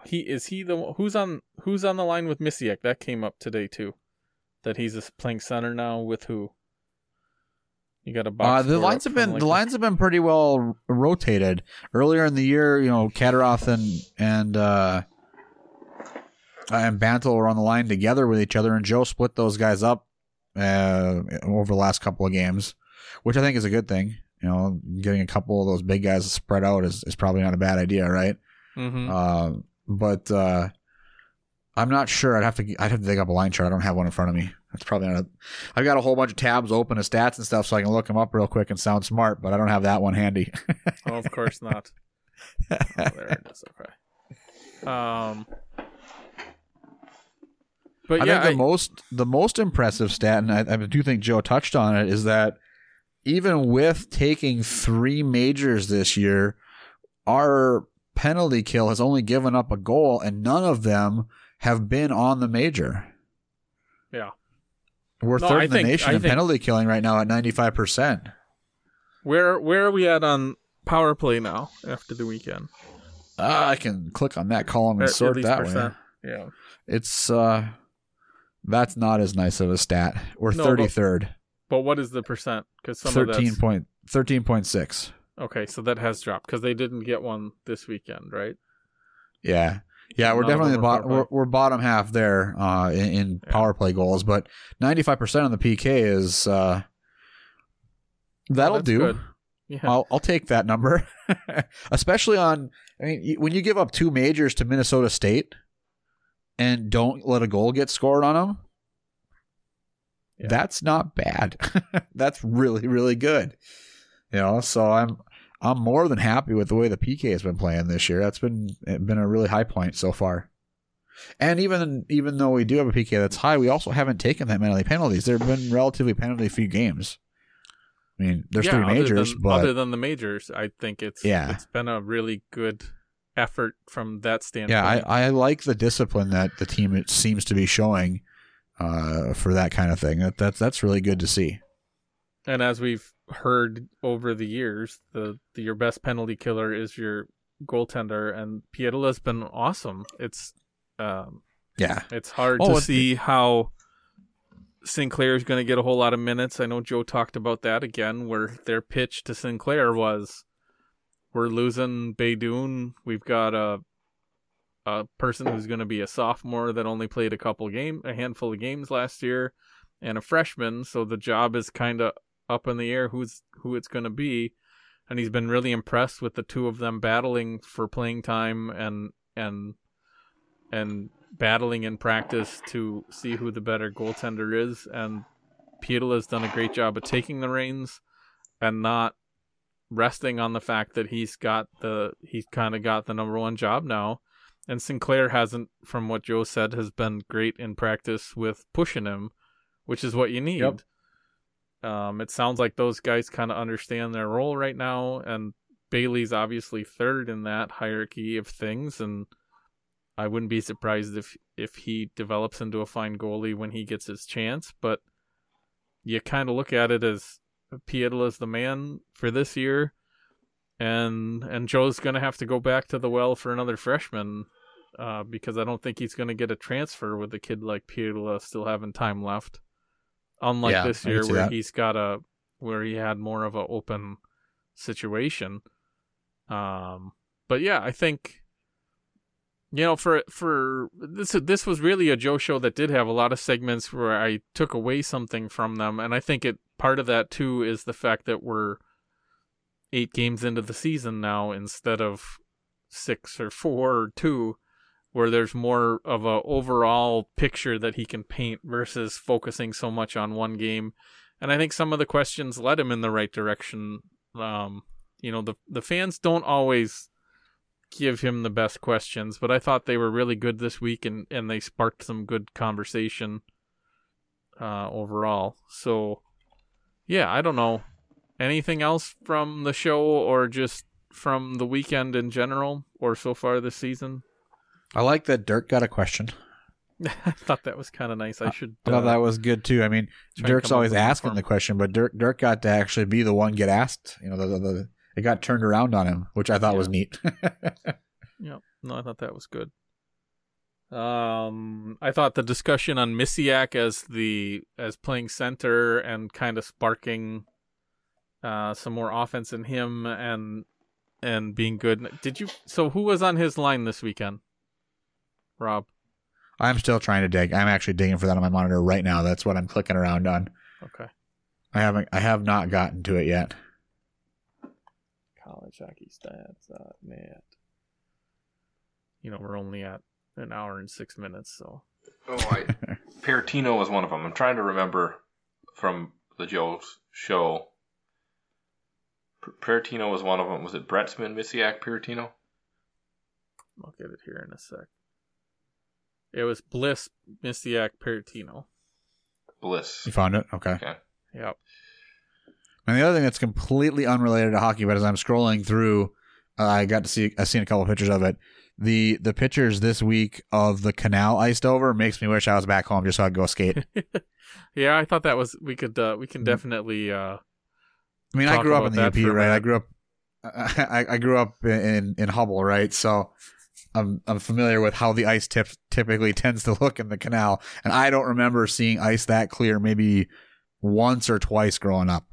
[SPEAKER 3] he is he the one- who's on who's on the line with Misiek that came up today too that he's just playing center now with who you got a
[SPEAKER 5] Uh,
[SPEAKER 3] box
[SPEAKER 5] the lines have been
[SPEAKER 3] like,
[SPEAKER 5] the lines have been pretty well rotated earlier in the year. You know, Caderoth and and uh, and Bantle were on the line together with each other, and Joe split those guys up uh, over the last couple of games, which I think is a good thing. You know, getting a couple of those big guys spread out is, is probably not a bad idea, right?
[SPEAKER 3] Mhm.
[SPEAKER 5] Uh, but uh, I'm not sure. I'd have to I'd have to dig up a line chart. I don't have one in front of me. That's probably not. A, I've got a whole bunch of tabs open of stats and stuff, so I can look them up real quick and sound smart. But I don't have that one handy.
[SPEAKER 3] Oh, of course not. oh, there it is. Okay. Um. But
[SPEAKER 5] I
[SPEAKER 3] yeah,
[SPEAKER 5] think the
[SPEAKER 3] I-
[SPEAKER 5] most the most impressive stat, and I, I do think Joe touched on it, is that even with taking three majors this year, our penalty kill has only given up a goal, and none of them have been on the major.
[SPEAKER 3] yeah.
[SPEAKER 5] We're
[SPEAKER 3] No,
[SPEAKER 5] third
[SPEAKER 3] I
[SPEAKER 5] in the
[SPEAKER 3] think-
[SPEAKER 5] nation
[SPEAKER 3] I
[SPEAKER 5] in penalty killing right now at ninety five percent.
[SPEAKER 3] Where where are we at on power play now after the weekend?
[SPEAKER 5] I can click on that column and
[SPEAKER 3] At- at
[SPEAKER 5] sort
[SPEAKER 3] least
[SPEAKER 5] that
[SPEAKER 3] percent.
[SPEAKER 5] way.
[SPEAKER 3] Yeah.
[SPEAKER 5] It's uh, that's not as nice of a stat. We're
[SPEAKER 3] No, but-
[SPEAKER 5] thirty third,
[SPEAKER 3] But what is the percent? Because some
[SPEAKER 5] thirteen
[SPEAKER 3] of that's
[SPEAKER 5] point thirteen point six.
[SPEAKER 3] okay. So that has dropped because they didn't get one this weekend, right?
[SPEAKER 5] Yeah. Yeah, we're definitely the bottom. We're, we're bottom half there uh, in, in power play goals, but ninety five percent on the PK is uh, that'll
[SPEAKER 3] that's
[SPEAKER 5] do.
[SPEAKER 3] good. Yeah.
[SPEAKER 5] I'll I'll take that number, especially on. I mean, when you give up two majors to Minnesota State and don't let a goal get scored on them, that's not bad. that's really really good. You know, so I'm I'm more than happy with the way the PK has been playing this year. That's been been a really high point so far. And even even though we do have a PK that's high, we also haven't taken that many penalties. There have been relatively penalty free games. I mean, there's
[SPEAKER 3] Yeah,
[SPEAKER 5] three majors,
[SPEAKER 3] than,
[SPEAKER 5] but
[SPEAKER 3] other than the majors, I think it's
[SPEAKER 5] Yeah.
[SPEAKER 3] it's been a really good effort from that standpoint.
[SPEAKER 5] yeah, I, I like the discipline that the team it seems to be showing uh, for that kind of thing. That that's that's really good to see.
[SPEAKER 3] And as we've heard over the years, the, the your best penalty killer is your goaltender, and Pietila's been awesome. It's um,
[SPEAKER 5] Yeah.
[SPEAKER 3] it's hard
[SPEAKER 5] Oh,
[SPEAKER 3] to see how Sinclair is going to get a whole lot of minutes. I know Joe talked about that again, where their pitch to Sinclair was, "We're losing Beydoun. We've got a a person who's going to be a sophomore that only played a couple game, a handful of games last year, and a freshman. So the job is kind of up in the air who's who it's going to be." And he's been really impressed with the two of them battling for playing time and and and battling in practice to see who the better goaltender is. And Pietila has done a great job of taking the reins and not resting on the fact that he's got the he's kind of got the number one job now. And Sinclair hasn't, from what Joe said, has been great in practice with pushing him, which is what you need.
[SPEAKER 5] Yep.
[SPEAKER 3] Um, it sounds like those guys kind of understand their role right now, and Bailey's obviously third in that hierarchy of things, and I wouldn't be surprised if if he develops into a fine goalie when he gets his chance. But you kind of look at it as Pietila's the man for this year, and and Joe's gonna have to go back to the well for another freshman, uh, because I don't think he's gonna get a transfer with a kid like Pietila still having time left. Unlike
[SPEAKER 5] Yeah,
[SPEAKER 3] this year where
[SPEAKER 5] that.
[SPEAKER 3] he's got a where he had more of a open situation. Um, but yeah, I think you know for for this this was really a Joe show that did have a lot of segments where I took away something from them, and I think it part of that too is the fact that we're eight games into the season now instead of six or four or two where there's more of a overall picture that he can paint versus focusing so much on one game. And i think some of the questions led him in the right direction. Um you know the the fans don't always give him the best questions but i thought they were really good this week and and they sparked some good conversation uh overall. So yeah i don't know. Anything else from the show or just from the weekend in general or so far this season
[SPEAKER 5] I like that Dirk got a question.
[SPEAKER 3] I thought that was kind of nice. I should.
[SPEAKER 5] I thought
[SPEAKER 3] uh,
[SPEAKER 5] that was good too. I mean, Dirk's always asking the
[SPEAKER 3] question,
[SPEAKER 5] but Dirk Dirk got to actually be the one get asked. You know, the, the, the it got turned around on him, which I thought was neat.
[SPEAKER 3] Yeah, no, I thought that was good. Um, I thought the discussion on Misiak as the as playing center and kind of sparking uh some more offense in him and and being good. Did you? So who was on his line this weekend? Rob.
[SPEAKER 5] I'm still trying to dig. I'm actually digging for that on my monitor right now. That's what I'm clicking around on.
[SPEAKER 3] Okay.
[SPEAKER 5] I haven't. I have not gotten to it yet.
[SPEAKER 3] College hockey stats. Uh, net. you know, we're only at an hour and six minutes, so
[SPEAKER 4] Oh, I, Parrottino was one of them. I'm trying to remember from the Joe's show. P- Parrottino was one of them. Was it Brettsman, Misiak, Parrottino?
[SPEAKER 3] I'll get it here in a sec. It was Bliss, Misiak, Parrottino.
[SPEAKER 4] Bliss.
[SPEAKER 5] You found it? Okay.
[SPEAKER 4] Okay.
[SPEAKER 3] Yep.
[SPEAKER 5] And the other thing that's completely unrelated to hockey, but as I'm scrolling through, uh, I got to see, I've seen a couple of pictures of it. The the pictures this week of the canal iced over makes me wish I was back home just so I'd go skate.
[SPEAKER 3] yeah, I thought that was we could uh, we can definitely. Uh,
[SPEAKER 5] I mean, I grew up in the
[SPEAKER 3] that
[SPEAKER 5] UP, right? I grew up, I, I grew up in in Hubbell, right? So I'm I'm familiar with how the ice tip typically tends to look in the canal, and I don't remember seeing ice that clear maybe once or twice growing up.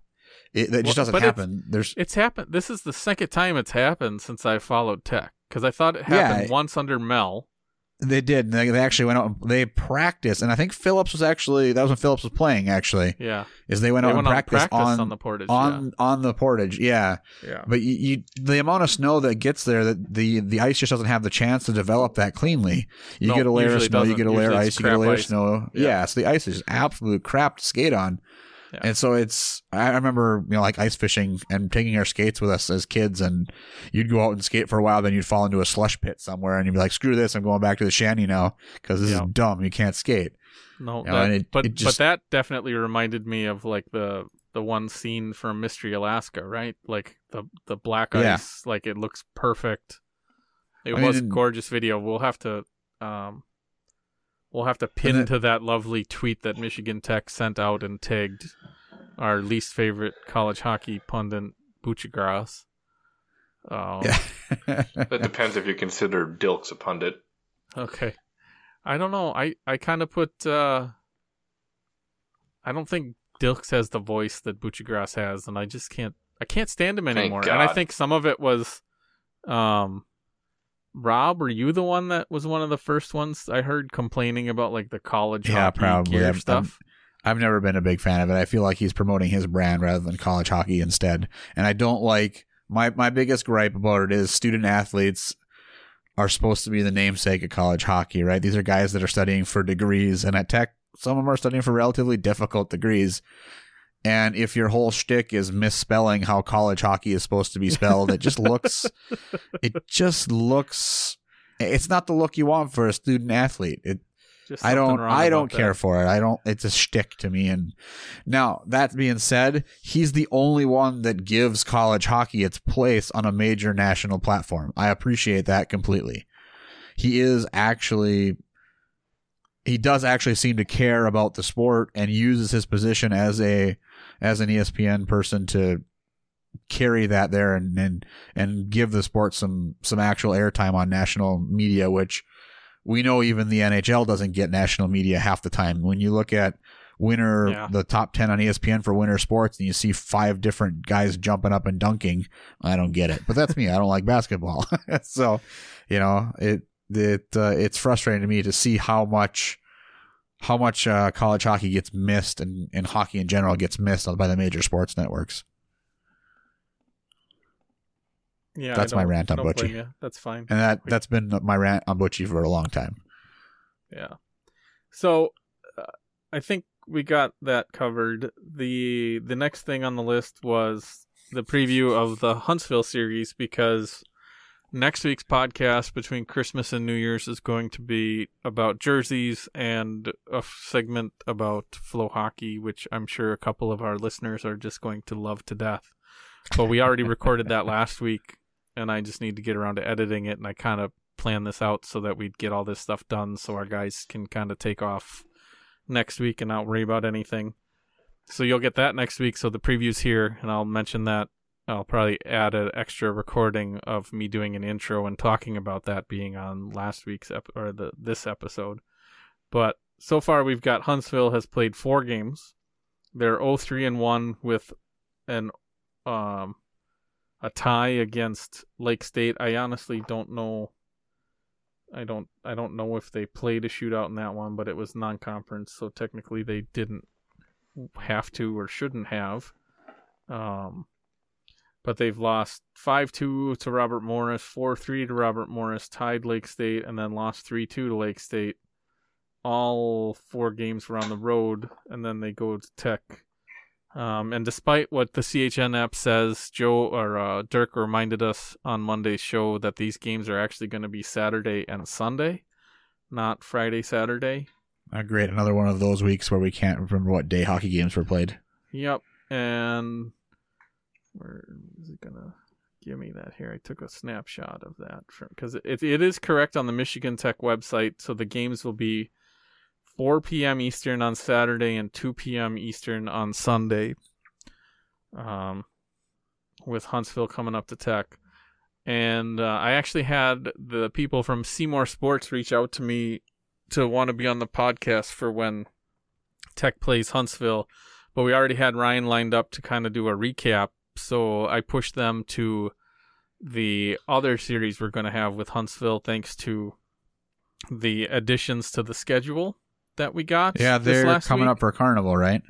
[SPEAKER 5] It, that just doesn't
[SPEAKER 3] but it's-
[SPEAKER 5] happen. There's
[SPEAKER 3] It's happened. This is the second time it's happened since I followed Tech because I thought it
[SPEAKER 5] Yeah.
[SPEAKER 3] happened once under Mel.
[SPEAKER 5] They did. They, they actually went out. And, they practiced, and I think Phillips was actually that was when Phillips was playing. Actually,
[SPEAKER 3] Yeah,
[SPEAKER 5] is they went
[SPEAKER 3] They
[SPEAKER 5] out
[SPEAKER 3] went
[SPEAKER 5] and practiced, on,
[SPEAKER 3] on the Portage,
[SPEAKER 5] on on the portage. Yeah,
[SPEAKER 3] yeah.
[SPEAKER 5] but you, you the amount of snow that gets there, that the the ice just doesn't have the chance to develop that cleanly. You
[SPEAKER 3] No,
[SPEAKER 5] get a layer of snow, you
[SPEAKER 3] doesn't.
[SPEAKER 5] get a layer of ice, you get a layer of snow.
[SPEAKER 3] Yeah.
[SPEAKER 5] Yeah. so the ice is just absolute crap to skate on.
[SPEAKER 3] Yeah.
[SPEAKER 5] And so it's I remember you know like ice fishing and taking our skates with us as kids, and you'd go out and skate for a while, then you'd fall into a slush pit somewhere, and you'd be like, "Screw this! I'm going back to the shanty now because this
[SPEAKER 3] Yeah.
[SPEAKER 5] is dumb. You can't skate."
[SPEAKER 3] No,
[SPEAKER 5] You know,
[SPEAKER 3] that-
[SPEAKER 5] it-
[SPEAKER 3] but
[SPEAKER 5] it just-
[SPEAKER 3] but that definitely reminded me of like the the one scene from Mystery Alaska, right? Like the the black ice, Yeah. like it looks perfect. It
[SPEAKER 5] I
[SPEAKER 3] was
[SPEAKER 5] mean-
[SPEAKER 3] gorgeous video. We'll have to um we'll have to pin
[SPEAKER 5] then-
[SPEAKER 3] to that lovely tweet that Michigan Tech sent out and tagged our least favorite college hockey pundit Buccigross. Um,
[SPEAKER 5] Yeah.
[SPEAKER 4] That depends if you consider Dilks a pundit.
[SPEAKER 3] Okay. I don't know. I, I kind of put. uh I don't think Dilks has the voice that Buccigross has, and I just can't. I can't stand him anymore. And I think some of it was, um, Rob. Were you the one that was one of the first ones I heard complaining about like the college
[SPEAKER 5] yeah,
[SPEAKER 3] hockey
[SPEAKER 5] probably.
[SPEAKER 3] gear
[SPEAKER 5] I'm-
[SPEAKER 3] stuff?
[SPEAKER 5] I've never been a big fan of it. I feel like he's promoting his brand rather than college hockey instead. And I don't like my my biggest gripe about it is student athletes are supposed to be the namesake of college hockey, right? These are guys that are studying for degrees, and at Tech, some of them are studying for relatively difficult degrees. And if your whole shtick is misspelling how college hockey is supposed to be spelled, it just looks, it just looks, it's not the look you want for a student athlete. It
[SPEAKER 3] Just
[SPEAKER 5] I don't I don't care
[SPEAKER 3] that.
[SPEAKER 5] for it. I don't it's a shtick to me and now that being said, he's the only one that gives college hockey its place on a major national platform. I appreciate that completely. He is actually he does actually seem to care about the sport and uses his position as a as an ESPN person to carry that there and and and give the sport some some actual airtime on national media which we know even the NHL doesn't get national media half the time. When you look at winner
[SPEAKER 3] Yeah.
[SPEAKER 5] the top 10 on ESPN for winter sports and you see five different guys jumping up and dunking, I don't get it. But that's me. I don't like basketball. so, you know, it it uh, it's frustrating to me to see how much how much uh, college hockey gets missed and, and hockey in general gets missed by the major sports networks.
[SPEAKER 3] Yeah,
[SPEAKER 5] That's my rant on Butchie.
[SPEAKER 3] That's fine.
[SPEAKER 5] And that that's been my rant on Butchie for a long time.
[SPEAKER 3] Yeah. So uh, I think we got that covered. The the next thing on the list was the preview of the Huntsville series because next week's podcast between Christmas and New Year's is going to be about jerseys and a segment about flow hockey, which I'm sure a couple of our listeners are just going to love to death. But we already recorded that last week, and I just need to get around to editing it, and I kind of planned this out so that we'd get all this stuff done so our guys can kind of take off next week and not worry about anything. So you'll get that next week. So the preview's here, and I'll mention that. I'll probably add an extra recording of me doing an intro and talking about that being on last week's ep- or the this episode. But so far we've got Huntsville has played four games. They're 0-3 and 1 with an um a tie against Lake State. I honestly don't know I don't I don't know if they played a shootout in that one, but it was non-conference, so technically they didn't have to or shouldn't have. Um, but they've lost 5 2 to Robert Morris, 4 3 to Robert Morris, tied Lake State, and then lost 3 2 to Lake State. All four games were on the road, and then they go to Tech. Um, and despite what the CHN app says, Joe or uh, Dirk reminded us on Monday's show that these games are actually going to be Saturday and Sunday, not Friday, Saturday.
[SPEAKER 5] Uh, great. Another one of those weeks where we can't remember what day hockey games were played.
[SPEAKER 3] Yep. And where is it gonna give me that here? I took a snapshot of that because it it is correct on the Michigan Tech website. So the games will be 4 p.m. Eastern on Saturday and 2 p.m. Eastern on Sunday. Um, with Huntsville coming up to Tech. And uh, I actually had the people from Seymour Sports reach out to me to want to be on the podcast for when Tech plays Huntsville, but we already had Ryan lined up to kind of do a recap. So I pushed them to the other series we're going to have with Huntsville, thanks to the additions to the schedule that we got.
[SPEAKER 5] Yeah, they're coming
[SPEAKER 3] week.
[SPEAKER 5] up for Carnival, right?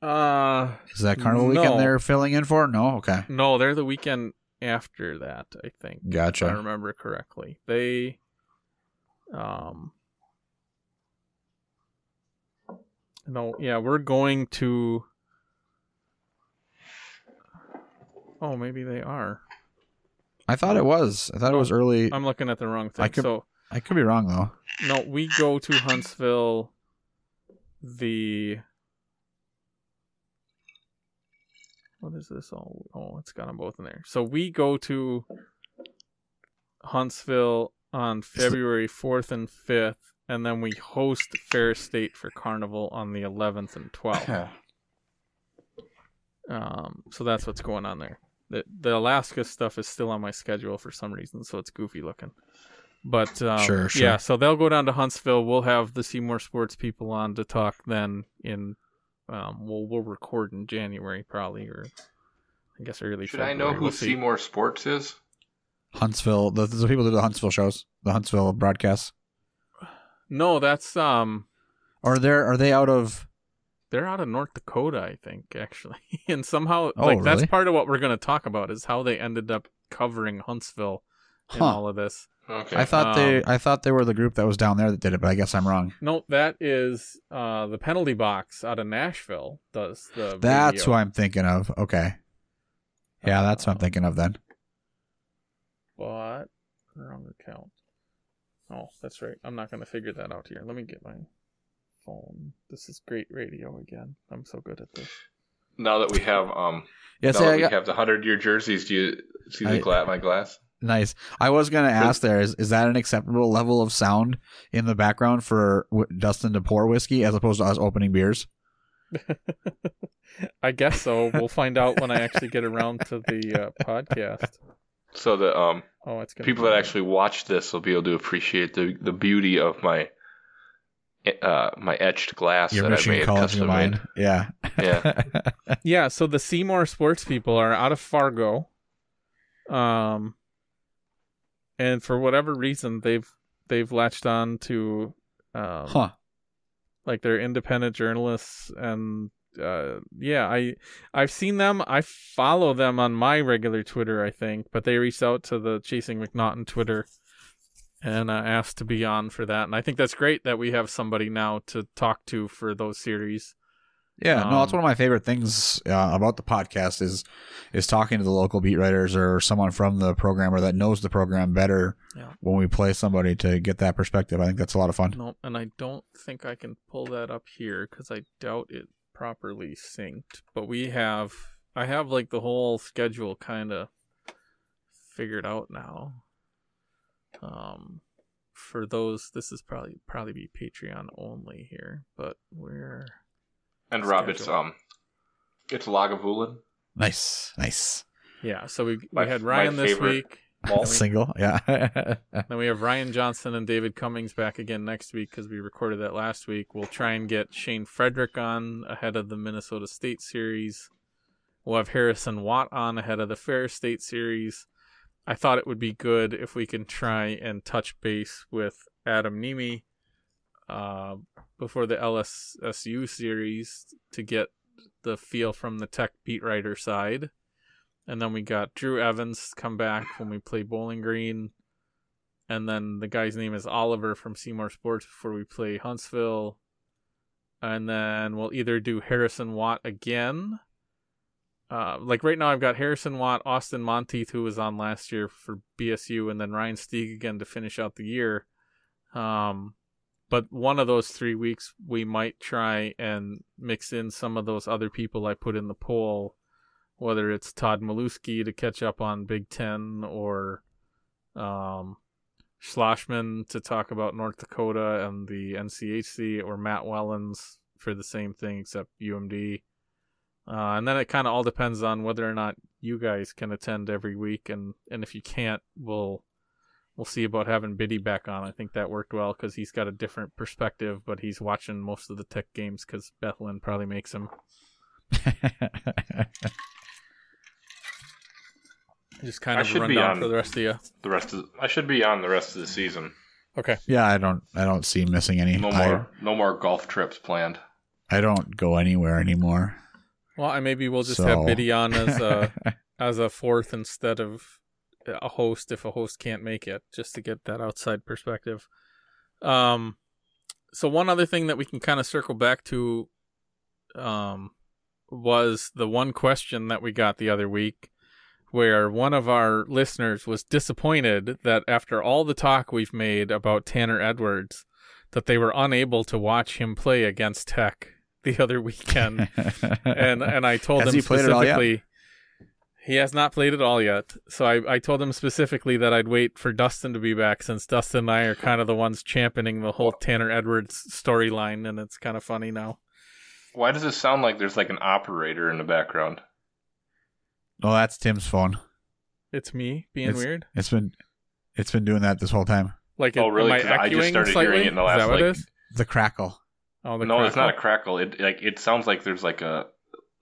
[SPEAKER 3] Uh,
[SPEAKER 5] Is that Carnival
[SPEAKER 3] no.
[SPEAKER 5] weekend they're filling in for? No, okay.
[SPEAKER 3] No, they're the weekend after that, I think.
[SPEAKER 5] Gotcha.
[SPEAKER 3] If I remember correctly. They um No, yeah, we're going to Oh, maybe they are.
[SPEAKER 5] I thought it was. I thought it was early.
[SPEAKER 3] I'm looking at the wrong thing.
[SPEAKER 5] I could,
[SPEAKER 3] so
[SPEAKER 5] I could be wrong though.
[SPEAKER 3] no, we go to Huntsville the what is this all oh it's got them both in there. So we go to Huntsville on February fourth and fifth, and then we host Ferris State for Carnival on the eleventh and twelfth. um so that's what's going on there. The the Alaska stuff is still on my schedule for some reason, so it's goofy looking. But um,
[SPEAKER 5] Sure, sure.
[SPEAKER 3] yeah, so they'll go down to Huntsville. We'll have the Seymour Sports people on to talk then in um we'll we'll record in January probably or I guess early
[SPEAKER 4] Should I know who
[SPEAKER 3] We'll see.
[SPEAKER 4] Seymour Sports is?
[SPEAKER 5] Huntsville. The, the people who do the Huntsville shows, the Huntsville broadcasts.
[SPEAKER 3] No, that's um
[SPEAKER 5] Are they're are they out of?
[SPEAKER 3] They're out of North Dakota, I think, actually. and somehow
[SPEAKER 5] Oh,
[SPEAKER 3] like that's part of what we're gonna talk about is how they ended up covering Huntsville in
[SPEAKER 5] Huh.
[SPEAKER 3] all of this.
[SPEAKER 4] Okay.
[SPEAKER 5] I thought they
[SPEAKER 3] Um,
[SPEAKER 5] I thought they were the group that was down there that did it, but I guess I'm wrong.
[SPEAKER 3] No, that is uh the penalty box out of Nashville does the
[SPEAKER 5] That's
[SPEAKER 3] radio.
[SPEAKER 5] who I'm thinking of. Okay. Yeah, that's what I'm thinking of then.
[SPEAKER 3] But wrong account. Oh, that's right. I'm not gonna figure that out here. Let me get my phone. This is great radio again. I'm so good at this.
[SPEAKER 4] now that we have um
[SPEAKER 5] Yeah,
[SPEAKER 4] now
[SPEAKER 5] see,
[SPEAKER 4] that
[SPEAKER 5] I
[SPEAKER 4] we
[SPEAKER 5] got-
[SPEAKER 4] have the hundred year jerseys, do you see the
[SPEAKER 5] I-
[SPEAKER 4] gla- my glass?
[SPEAKER 5] Nice. I was gonna ask there is is that an acceptable level of sound in the background for w- Dustin to pour whiskey as opposed to us opening beers?
[SPEAKER 3] I guess so. We'll find out when I actually get around to the uh, podcast.
[SPEAKER 4] So that um
[SPEAKER 3] Oh, it's gonna
[SPEAKER 4] people that actually watch this will be able to appreciate the the beauty of my uh my etched glass
[SPEAKER 5] Your
[SPEAKER 4] that I made
[SPEAKER 5] college
[SPEAKER 4] custom
[SPEAKER 5] mind.
[SPEAKER 4] made.
[SPEAKER 5] Yeah.
[SPEAKER 4] Yeah.
[SPEAKER 3] Yeah, so the Seymour sports people are out of Fargo. Um and for whatever reason they've they've latched on to um
[SPEAKER 5] huh.
[SPEAKER 3] like they're independent journalists and uh yeah i i've seen them i follow them on my regular twitter i think but they reached out to the chasing macnaughton twitter and uh, asked to be on for that and i think that's great that we have somebody now to talk to for those series
[SPEAKER 5] Yeah, no, that's
[SPEAKER 3] Um,
[SPEAKER 5] one of my favorite things uh, about the podcast is is talking to the local beat writers or someone from the program or that knows the program better
[SPEAKER 3] Yeah.
[SPEAKER 5] when we play somebody to get that perspective. I think that's a lot of fun.
[SPEAKER 3] no and i don't think i can pull that up here because i doubt it properly synced but we have i have like the whole schedule kind of figured out now um for those this is probably probably be patreon only here but we're
[SPEAKER 4] And Rob, it's um it's Lagavulin.
[SPEAKER 5] Nice, nice.
[SPEAKER 3] yeah so we,
[SPEAKER 4] My-
[SPEAKER 3] we had ryan this week
[SPEAKER 4] malt.
[SPEAKER 3] We-
[SPEAKER 5] Single, yeah.
[SPEAKER 3] Then we have Ryan Johnson and David Cummings back again next week because we recorded that last week. We'll try and get Shane Frederick on ahead of the Minnesota State series. We'll have Harrison Watt on ahead of the Ferris State series. I thought it would be good if we can try and touch base with Adam Nemi uh, before the LSSU series to get the feel from the tech beat writer side. and then we got Drew Evans come back when we play Bowling Green, and then the guy's name is Oliver from Seymour Sports before we play Huntsville, and then we'll either do Harrison Watt again. Uh, like right now, I've got Harrison Watt, Austin Monteith, who was on last year for BSU, and then Ryan Stieg again to finish out the year. Um, but one of those three weeks, we might try and mix in some of those other people I put in the poll, whether it's Todd Milewski to catch up on Big Ten or um, Schlossman to talk about North Dakota and the NCHC, or Matt Wellens for the same thing except UMD. Uh, and then it kind of all depends on whether or not you guys can attend every week, and and if you can't, we'll we'll see about having Biddy back on. I think that worked well because he's got a different perspective, but he's watching most of the tech games because Bethlehem probably makes him. Just kind of
[SPEAKER 4] should
[SPEAKER 3] run down for the rest of you.
[SPEAKER 4] The rest of I should be on the rest of the season.
[SPEAKER 3] Okay.
[SPEAKER 5] yeah, I don't I don't see missing any.
[SPEAKER 4] No
[SPEAKER 5] I-
[SPEAKER 4] more no more golf trips planned.
[SPEAKER 5] I, don't go anywhere anymore.
[SPEAKER 3] Well, I maybe we'll just
[SPEAKER 5] So-
[SPEAKER 3] have Biddy on as a as a fourth instead of a host if a host can't make it, just to get that outside perspective. Um, so one other thing that we can kind of circle back to, um, was the one question that we got the other week, where one of our listeners was disappointed that after all the talk we've made about Tanner Edwards, that they were unable to watch him play against Tech the other weekend and and I told
[SPEAKER 5] Has
[SPEAKER 3] him
[SPEAKER 5] he played it all yet?
[SPEAKER 3] specifically he has not played it all yet. So I, I told him specifically that I'd wait for Dustin to be back since Dustin and I are kind of the ones championing the whole Tanner Edwards storyline and it's kind of funny now.
[SPEAKER 4] Why does it sound like there's like an operator in the background?
[SPEAKER 5] Oh, that's Tim's phone.
[SPEAKER 3] It's me being
[SPEAKER 5] It's-
[SPEAKER 3] weird.
[SPEAKER 5] It's been it's been doing that this whole time.
[SPEAKER 3] Like
[SPEAKER 4] Oh,
[SPEAKER 3] am
[SPEAKER 4] really?
[SPEAKER 3] I
[SPEAKER 4] 'Cause I just started
[SPEAKER 3] slightly?
[SPEAKER 4] hearing it in the
[SPEAKER 3] Is
[SPEAKER 4] last,
[SPEAKER 3] that what
[SPEAKER 4] like-
[SPEAKER 3] is?
[SPEAKER 5] The crackle.
[SPEAKER 3] Oh, the
[SPEAKER 4] no, it's not a
[SPEAKER 3] crackle.
[SPEAKER 4] crackle. It like it sounds like there's like a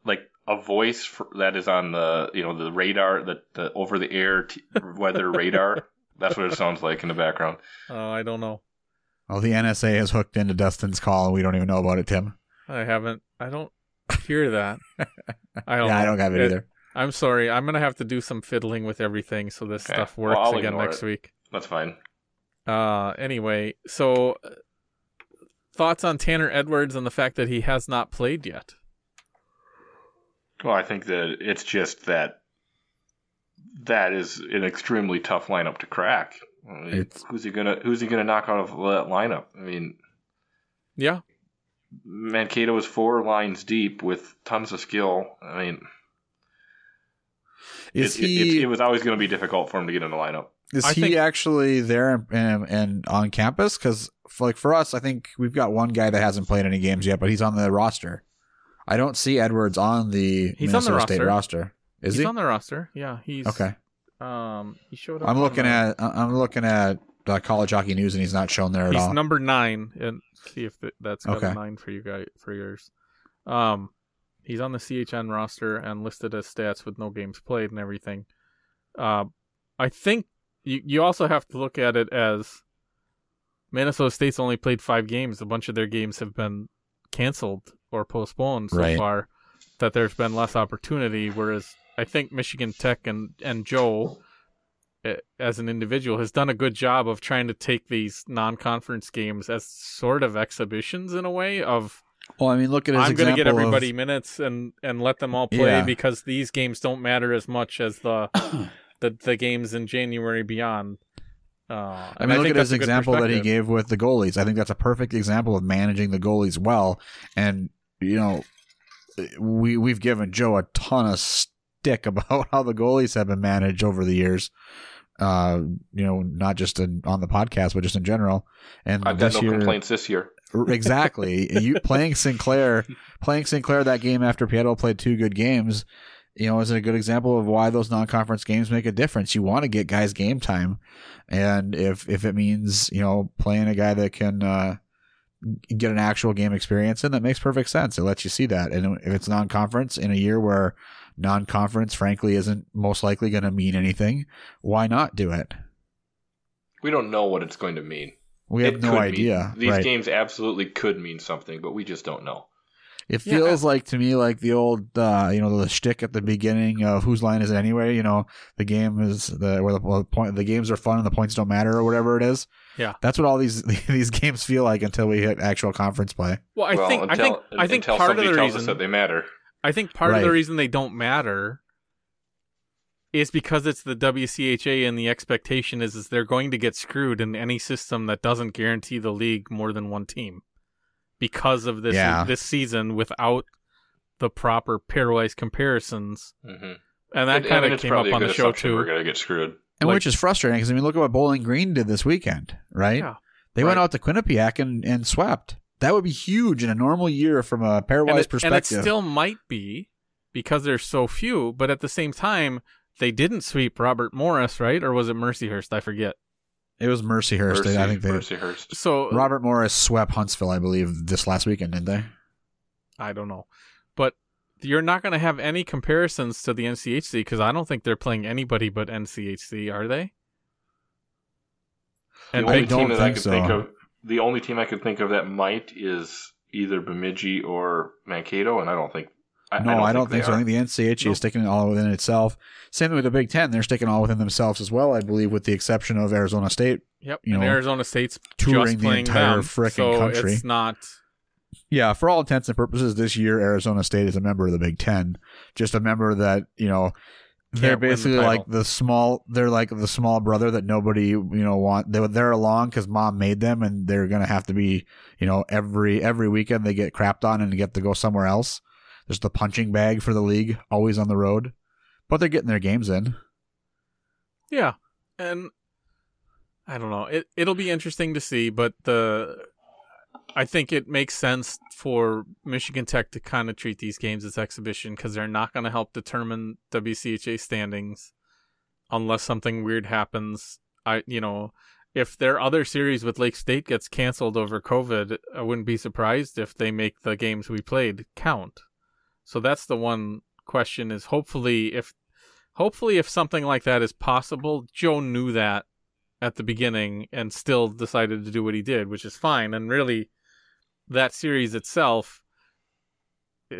[SPEAKER 4] like a voice for, that is on the you know the radar the the over the air t- weather radar. That's what it sounds like in the background.
[SPEAKER 3] Oh, I don't know.
[SPEAKER 5] Well, the NSA has hooked into Dustin's call, and we don't even know about it, Tim.
[SPEAKER 3] I haven't. I don't hear that. I don't.
[SPEAKER 5] yeah, I don't have it either.
[SPEAKER 3] I'm sorry. I'm gonna have to do some fiddling with everything so this
[SPEAKER 4] Okay.
[SPEAKER 3] stuff works
[SPEAKER 4] I'll
[SPEAKER 3] again next
[SPEAKER 4] it.
[SPEAKER 3] week.
[SPEAKER 4] That's fine.
[SPEAKER 3] Uh, anyway, so uh, thoughts on Tanner Edwards and the fact that he has not played yet?
[SPEAKER 4] Well, I think that it's just that that is an extremely tough lineup to crack. I mean,
[SPEAKER 5] It's-
[SPEAKER 4] who's he gonna Who's he gonna knock out of that lineup? I mean,
[SPEAKER 3] Yeah,
[SPEAKER 4] Mankato was four lines deep with tons of skill. I mean,
[SPEAKER 5] Is
[SPEAKER 4] it, it-
[SPEAKER 5] he
[SPEAKER 4] it, it was always going to be difficult for him to get in the lineup.
[SPEAKER 5] is
[SPEAKER 3] I
[SPEAKER 5] he
[SPEAKER 3] think-
[SPEAKER 5] actually there and, and, and on campus? Because like for us, I think we've got one guy that hasn't played any games yet, but he's on the roster. I don't see Edwards on the
[SPEAKER 3] He's on the
[SPEAKER 5] Minnesota State
[SPEAKER 3] roster.
[SPEAKER 5] roster. Is
[SPEAKER 3] he's
[SPEAKER 5] he?
[SPEAKER 3] on the roster. Yeah, he's
[SPEAKER 5] okay.
[SPEAKER 3] Um, he showed up.
[SPEAKER 5] I'm looking
[SPEAKER 3] the-
[SPEAKER 5] at I'm looking at uh, college hockey news, and he's not shown there at
[SPEAKER 3] He's
[SPEAKER 5] all.
[SPEAKER 3] number nine, and see if th- that's got
[SPEAKER 5] Okay.
[SPEAKER 3] a nine for you guys for yours. Um, he's on the CHN roster and listed as stats with no games played and everything. Uh, I think you you also have to look at it as Minnesota State's only played five games. A bunch of their games have been canceled or postponed so
[SPEAKER 5] Right.
[SPEAKER 3] far. That there's been less opportunity, whereas I think Michigan Tech and and Joe eh, as an individual has done a good job of trying to take these non-conference games as sort of exhibitions in a way of
[SPEAKER 5] well, I mean, look at his
[SPEAKER 3] I'm going to get
[SPEAKER 5] example of-
[SPEAKER 3] everybody minutes and and let them all play
[SPEAKER 5] Yeah.
[SPEAKER 3] because these games don't matter as much as the the, the games in January beyond. Uh,
[SPEAKER 5] I
[SPEAKER 3] and
[SPEAKER 5] mean, look
[SPEAKER 3] think
[SPEAKER 5] at his
[SPEAKER 3] that's a good
[SPEAKER 5] example that he gave with the goalies. I think that's a perfect example of managing the goalies well. And you know, we we've given Joe a ton of stick about how the goalies have been managed over the years. Uh, you know, not just in, on the podcast, but just in general. And
[SPEAKER 4] I've got no
[SPEAKER 5] year,
[SPEAKER 4] complaints this year.
[SPEAKER 5] exactly. you playing Sinclair, playing Sinclair that game after Pietro played two good games, you know, is a good example of why those non-conference games make a difference. You want to get guys game time, and if if it means you know playing a guy that can uh, get an actual game experience, in that makes perfect sense. It lets you see that, and if it's non-conference in a year where non-conference, frankly, isn't most likely going to mean anything, why not do it?
[SPEAKER 4] We don't know what it's going to mean.
[SPEAKER 5] We have
[SPEAKER 4] It
[SPEAKER 5] no idea.
[SPEAKER 4] Mean, these
[SPEAKER 5] right.
[SPEAKER 4] games absolutely could mean something, but we just don't know.
[SPEAKER 5] It
[SPEAKER 3] Yeah.
[SPEAKER 5] feels like to me like the old, uh, you know, the shtick at the beginning of whose line is it anyway? You know, the game is the where the point the games are fun and the points don't matter or whatever it is.
[SPEAKER 3] Yeah.
[SPEAKER 5] that's what all these these games feel like until we hit actual conference play.
[SPEAKER 3] Well, I
[SPEAKER 4] well,
[SPEAKER 3] think
[SPEAKER 4] until,
[SPEAKER 3] I think I think
[SPEAKER 4] until
[SPEAKER 3] part of the
[SPEAKER 4] tells
[SPEAKER 3] reason
[SPEAKER 4] us that they matter.
[SPEAKER 3] I think part of the reason they don't matter is because it's the WCHA and the expectation is is they're going to get screwed in any system that doesn't guarantee the league more than one team because of this
[SPEAKER 5] Yeah.
[SPEAKER 3] this season without the proper pairwise comparisons.
[SPEAKER 4] hmm
[SPEAKER 3] And that kind of
[SPEAKER 4] it's
[SPEAKER 3] came up on the show too.
[SPEAKER 4] We're gonna get screwed.
[SPEAKER 5] And
[SPEAKER 3] Like-
[SPEAKER 5] which is frustrating because I mean, look at what Bowling Green did this weekend, right?
[SPEAKER 3] Yeah.
[SPEAKER 5] They went out to Quinnipiac and, and swept. That would be huge in a normal year from a
[SPEAKER 3] and
[SPEAKER 5] pairwise
[SPEAKER 3] perspective. and it still might be because there's so few, but at the same time, they didn't sweep Robert Morris, right? Or was it Mercyhurst? I forget.
[SPEAKER 5] It was Mercyhurst.
[SPEAKER 4] Mercy,
[SPEAKER 5] I think they
[SPEAKER 4] Mercyhurst.
[SPEAKER 3] So
[SPEAKER 5] Robert Morris swept Huntsville, I believe, this last weekend, didn't they?
[SPEAKER 3] I don't know. But you're not going to have any comparisons to the NCHC because I don't think they're playing anybody but NCHC, are they? And
[SPEAKER 5] I
[SPEAKER 4] only team that I could
[SPEAKER 5] so.
[SPEAKER 4] think of, the only team I could think of that might is either Bemidji or Mankato, and I don't think. I,
[SPEAKER 5] no, I don't, think,
[SPEAKER 4] they
[SPEAKER 5] so. I think the NCHA
[SPEAKER 3] No.
[SPEAKER 5] is sticking it all within itself. Same thing with the Big Ten; they're sticking all within themselves as well, I believe, with the exception of Arizona State.
[SPEAKER 3] yep.
[SPEAKER 5] you
[SPEAKER 3] and
[SPEAKER 5] know,
[SPEAKER 3] Arizona State's
[SPEAKER 5] touring the entire frickin'
[SPEAKER 3] so
[SPEAKER 5] country.
[SPEAKER 3] It's not.
[SPEAKER 5] Yeah, for all intents and purposes, this year Arizona State is a member of the Big Ten. Just a member that you know they're
[SPEAKER 3] Can't the
[SPEAKER 5] basically like the small. They're like the small brother that nobody you know want. They they're along because mom made them, and they're gonna have to be you know every every weekend they get crapped on and get to go somewhere else. There's the punching bag for the league, always on the road, but they're getting their games in.
[SPEAKER 3] Yeah, and I don't know. It it'll be interesting to see, but the I think it makes sense for Michigan Tech to kind of treat these games as exhibition because they're not going to help determine WCHA standings unless something weird happens. I you know if their other series with Lake State gets canceled over COVID, I wouldn't be surprised if they make the games we played count. So that's the one question is hopefully if hopefully if something like that is possible, Joe knew that at the beginning and still decided to do what he did, which is fine. And really, that series itself, uh,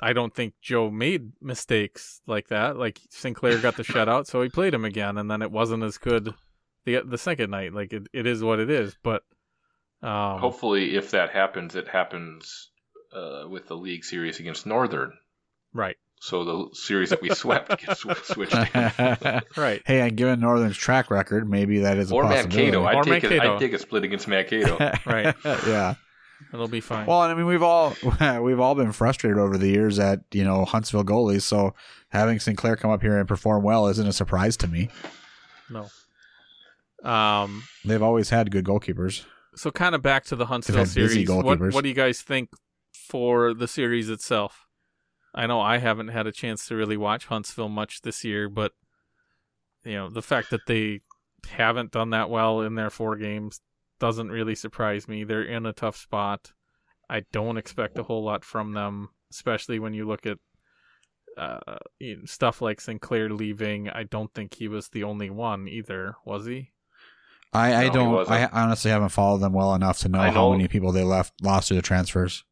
[SPEAKER 3] I don't think Joe made mistakes like that. Like Sinclair got the shutout, so he played him again, and then it wasn't as good the the second night. Like it, it is what it is. But um,
[SPEAKER 4] Hopefully, if that happens, it happens uh, with the league series against Northern.
[SPEAKER 3] right,
[SPEAKER 4] So the series that we swept gets switched.
[SPEAKER 3] right.
[SPEAKER 5] Hey, and given Northern's track record, maybe that is a
[SPEAKER 4] or
[SPEAKER 5] possibility.
[SPEAKER 4] Mankato. I'd
[SPEAKER 3] Or
[SPEAKER 4] take,
[SPEAKER 3] Mankato.
[SPEAKER 4] A, I'd take a split against Mankato.
[SPEAKER 3] Right.
[SPEAKER 5] yeah.
[SPEAKER 3] It'll be fine.
[SPEAKER 5] Well, I mean, we've all we've all been frustrated over the years at you know Huntsville goalies. So having Sinclair come up here and perform well isn't a surprise to me.
[SPEAKER 3] no. Um.
[SPEAKER 5] They've always had good goalkeepers.
[SPEAKER 3] so kind of back to the Huntsville series. What, what do you guys think for the series itself? I know I haven't had a chance to really watch Huntsville much this year, but you know the fact that they haven't done that well in their four games doesn't really surprise me. They're in a tough spot. I don't expect a whole lot from them, especially when you look at uh, you know, stuff like Sinclair leaving. I don't think he was the only one either, was he?
[SPEAKER 5] I, I
[SPEAKER 4] No,
[SPEAKER 5] don't. I honestly haven't followed them well enough to know,
[SPEAKER 4] I
[SPEAKER 5] how many people they left lost to the transfers.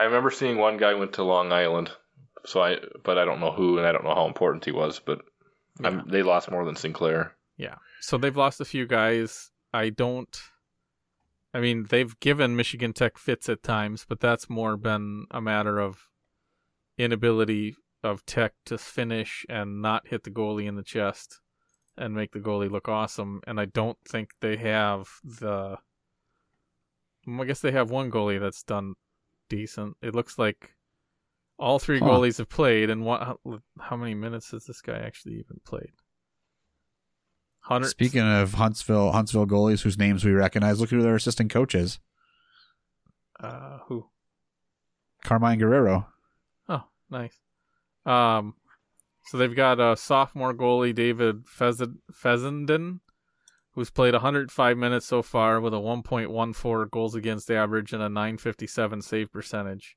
[SPEAKER 4] I remember seeing one guy went to Long Island, so I but I don't know who and I don't know how important he was, but I'm, they lost more than Sinclair.
[SPEAKER 3] Yeah. So they've lost a few guys. I don't. I mean, they've given Michigan Tech fits at times, but that's more been a matter of inability of Tech to finish and not hit the goalie in the chest and make the goalie look awesome. And I don't think they have the. I guess they have one goalie that's done decent. It looks like all three
[SPEAKER 5] Huh.
[SPEAKER 3] goalies have played, and what? How, how many minutes has this guy actually even played? Hundred.
[SPEAKER 5] Speaking of Huntsville, Huntsville goalies whose names we recognize, look who their assistant coaches.
[SPEAKER 3] Uh, who?
[SPEAKER 5] Carmine Guerriero.
[SPEAKER 3] Oh, nice. Um, so they've got a sophomore goalie, David Fez- Fessenden, who's played 105 minutes so far with a 1.14 goals against average and a 957 save percentage.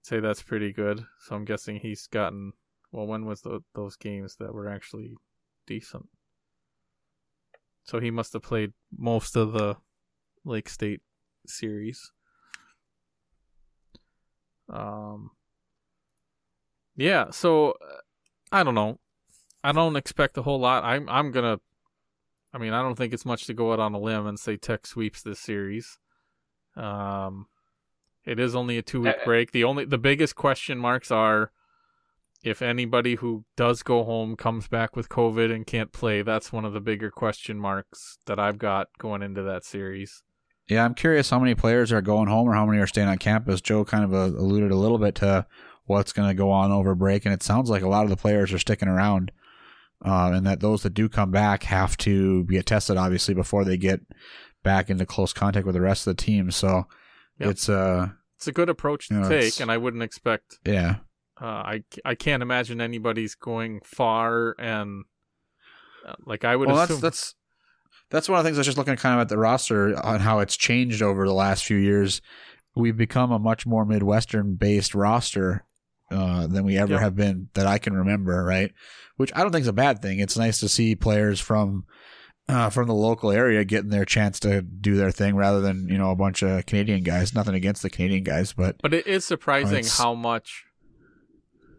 [SPEAKER 3] I'd say that's pretty good. So I'm guessing he's gotten. Well, when was tho- those games that were actually decent? So he must have played most of the Lake State series. Um, yeah, so uh, I don't know. I don't expect a whole lot. I'm I'm gonna. I mean, I don't think it's much to go out on a limb and say Tech sweeps this series. Um, it is only a two week
[SPEAKER 4] Uh,
[SPEAKER 3] break. The only the biggest question marks are if anybody who does go home comes back with COVID and can't play. That's one of the bigger question marks that I've got going into that series.
[SPEAKER 5] Yeah, I'm curious how many players are going home or how many are staying on campus. Joe kind of uh, alluded a little bit to what's going to go on over break, and it sounds like a lot of the players are sticking around, uh, and that those that do come back have to get tested, obviously, before they get back into close contact with the rest of the team. So
[SPEAKER 3] Yep.
[SPEAKER 5] it's uh,
[SPEAKER 3] It's a good approach to
[SPEAKER 5] You know,
[SPEAKER 3] take, and I wouldn't expect.
[SPEAKER 5] yeah,
[SPEAKER 3] Uh, I I can't imagine anybody's going far and uh, like I would
[SPEAKER 5] well,
[SPEAKER 3] assume.
[SPEAKER 5] that's that's that's one of the things I was just looking kind of at the roster on how it's changed over the last few years. We've become a much more Midwestern based roster uh, than we ever
[SPEAKER 3] Yeah.
[SPEAKER 5] have been that I can remember, right? Which I don't think is a bad thing. It's nice to see players from uh, from the local area getting their chance to do their thing rather than you know a bunch of Canadian guys. Nothing against the Canadian guys, but
[SPEAKER 3] But it is surprising
[SPEAKER 5] It's-
[SPEAKER 3] how much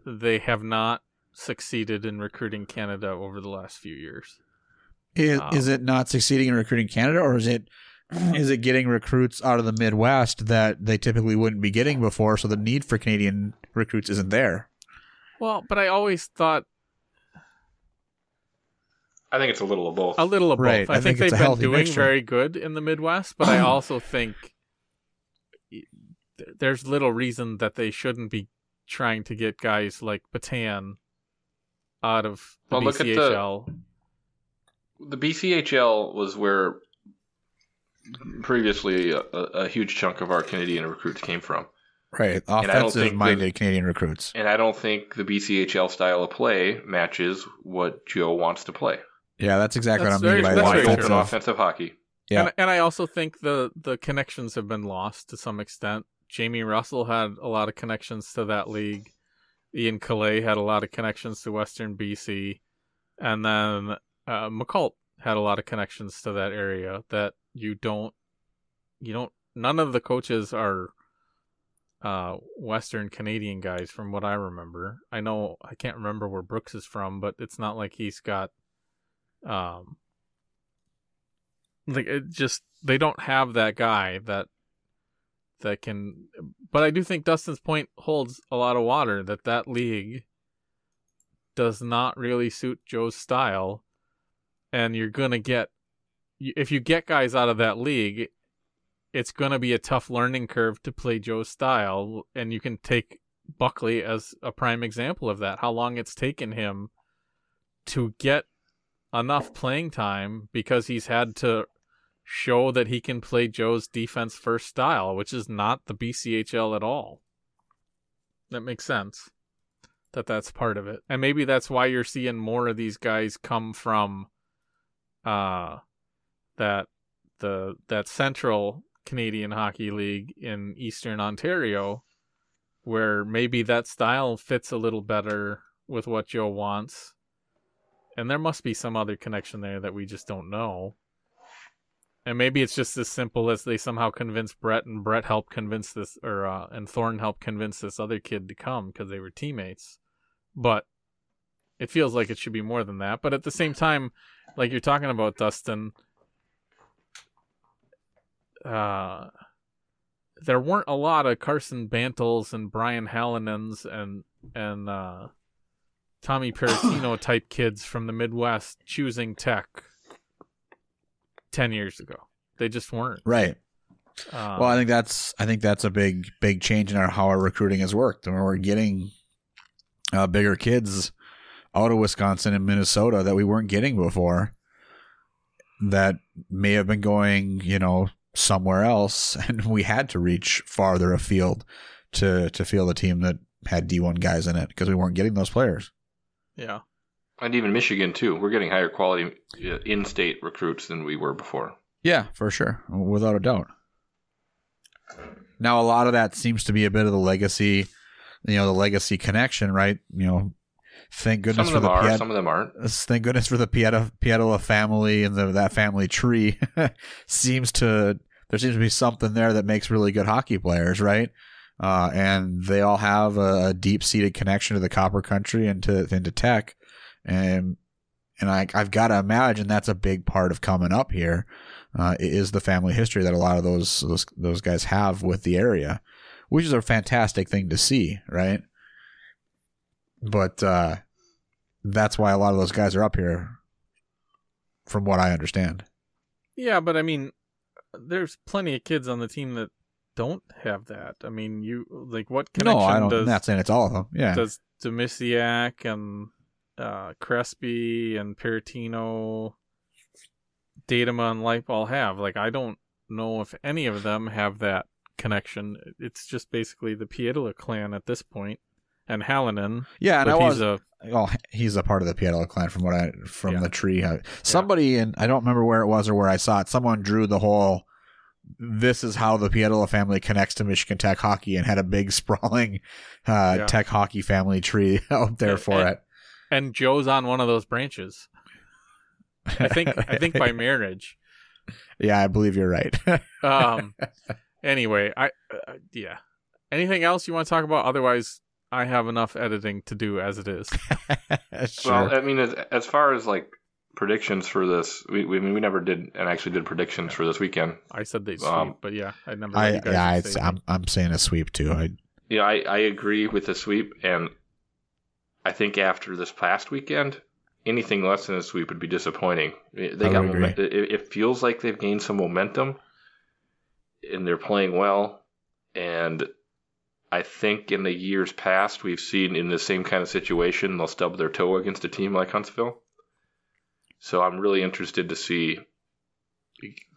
[SPEAKER 3] they have not succeeded in recruiting Canada over the last few years.
[SPEAKER 5] Is,
[SPEAKER 3] Um,
[SPEAKER 5] is it not succeeding in recruiting Canada, or is it is it getting recruits out of the Midwest that they typically wouldn't be getting before? So the need for Canadian recruits isn't there.
[SPEAKER 3] Well, but I always thought
[SPEAKER 4] I think it's a little of both.
[SPEAKER 3] a little of both.
[SPEAKER 5] Right,
[SPEAKER 3] I,
[SPEAKER 5] I
[SPEAKER 3] think,
[SPEAKER 5] think
[SPEAKER 3] they've been doing
[SPEAKER 5] mixture.
[SPEAKER 3] very good in the Midwest, but I also think there's little reason that they shouldn't be trying to get guys like Batan out of the
[SPEAKER 4] Well, look at the-
[SPEAKER 3] BCHL.
[SPEAKER 4] the BCHL was where previously a, a a huge chunk of our Canadian recruits came from.
[SPEAKER 5] Right, offensive-minded Canadian recruits.
[SPEAKER 4] And I don't think the BCHL style of play matches what Joe wants to play.
[SPEAKER 5] Yeah, that's exactly
[SPEAKER 3] That's
[SPEAKER 5] what I mean
[SPEAKER 3] very-
[SPEAKER 5] by
[SPEAKER 3] that's very
[SPEAKER 4] Wide
[SPEAKER 3] true.
[SPEAKER 5] offensive.
[SPEAKER 4] offensive hockey.
[SPEAKER 5] Yeah.
[SPEAKER 3] And, and I also think the the connections have been lost to some extent. Jamie Russell had a lot of connections to that league. Ian Kallay had a lot of connections to Western BC, and then uh, McCult had a lot of connections to that area that you don't, you don't. None of the coaches are uh, Western Canadian guys, from what I remember. I know I can't remember where Brooks is from, but it's not like he's got um like it just they don't have that guy that that can but i do think dustin's point holds a lot of water that that league does not really suit joe's style and you're gonna get if you get guys out of that league it's gonna be a tough learning curve to play joe's style and you can take buckley as a prime example of that how long it's taken him to get enough playing time because he's had to show that he can play Joe's defense first style, which is not the BCHL at all. That makes sense. That that's part of it. And maybe that's why you're seeing more of these guys come from uh that the that central Canadian Hockey League in Eastern Ontario where maybe that style fits a little better with what Joe wants. And there must be some other connection there that we just don't know. And maybe it's just as simple as they somehow convinced Brett, and Brett helped convince this, or uh, and Thorne helped convince this other kid to come because they were teammates. But it feels like it should be more than that. But at the same time, like you're talking about, Dustin, uh, there weren't a lot of Carson Bantles and Brian Halonens and and uh, Tommy Parrottino type kids from the Midwest choosing tech ten years ago. They just weren't.
[SPEAKER 5] Right.
[SPEAKER 3] Um,
[SPEAKER 5] well, I think that's I think that's a big big change in our how our recruiting has worked. And we're getting uh, bigger kids out of Wisconsin and Minnesota that we weren't getting before. That may have been going, you know, somewhere else, and we had to reach farther afield to to field a team that had D one guys in it because we weren't getting those players.
[SPEAKER 3] yeah.
[SPEAKER 4] And even Michigan, too. We're getting higher quality uh, in state recruits than we were before.
[SPEAKER 5] Yeah, for sure, without a doubt. Now, a lot of that seems to be a bit of the legacy, you know, the legacy connection, right? You know, thank goodness
[SPEAKER 4] Some
[SPEAKER 5] for
[SPEAKER 4] of them
[SPEAKER 5] the
[SPEAKER 4] are,
[SPEAKER 5] Piet-
[SPEAKER 4] some of them aren't.
[SPEAKER 5] thank goodness for the Pieta, Pietila family and the, that family tree. seems to there seems to be something there that makes really good hockey players, right? uh, and they all have a, a deep seated connection to the Copper Country and to into Tech, and and I, I've got to imagine that's a big part of coming up here. Uh, is the family history that a lot of those those those guys have with the area, which is a fantastic thing to see, right? But uh, that's why a lot of those guys are up here, from what I understand.
[SPEAKER 3] Yeah, but I mean, there's plenty of kids on the team that don't have that. I mean, you like what connection
[SPEAKER 5] no, I don't.
[SPEAKER 3] does
[SPEAKER 5] I'm not saying it's all of them. Yeah,
[SPEAKER 3] does Demisiak and uh, Crespi and Parrottino, Datama and Lightball have? Like, I don't know if any of them have that connection. It's just basically the Pietila clan at this point, and Halonen.
[SPEAKER 5] yeah, and I
[SPEAKER 3] he's
[SPEAKER 5] was.
[SPEAKER 3] a
[SPEAKER 5] Oh, he's a part of the Pietila clan from what I from
[SPEAKER 3] Yeah.
[SPEAKER 5] the tree. Somebody and I don't remember where it was or where I saw it. Someone drew the whole. This is how the Pietila family connects to Michigan Tech hockey, and had a big sprawling uh,
[SPEAKER 3] Yeah.
[SPEAKER 5] Tech hockey family tree out there
[SPEAKER 3] And-
[SPEAKER 5] for
[SPEAKER 3] and-
[SPEAKER 5] it.
[SPEAKER 3] and Joe's on one of those branches. I think I think by marriage.
[SPEAKER 5] yeah, I believe you're right.
[SPEAKER 3] Um. anyway, I uh, yeah. Anything else you want to talk about? Otherwise, I have enough editing to do as it is.
[SPEAKER 5] sure.
[SPEAKER 4] Well, I mean, as, as far as like predictions for this, we we, we never did and actually did predictions for this weekend.
[SPEAKER 3] I said they sweep,
[SPEAKER 4] Um,
[SPEAKER 3] but yeah, I never.
[SPEAKER 5] I
[SPEAKER 3] you guys
[SPEAKER 5] yeah,
[SPEAKER 3] would
[SPEAKER 5] it's,
[SPEAKER 3] say
[SPEAKER 5] I'm I'm saying a sweep too. I
[SPEAKER 4] Yeah, I, I agree with the sweep, and I think after this past weekend, anything less than a sweep would be disappointing. They
[SPEAKER 5] I
[SPEAKER 4] got
[SPEAKER 5] would agree.
[SPEAKER 4] moment- it, it feels like they've gained some momentum, and they're playing well. And I think in the years past, we've seen in the same kind of situation, they'll stub their toe against a team like Huntsville. So I'm really interested to see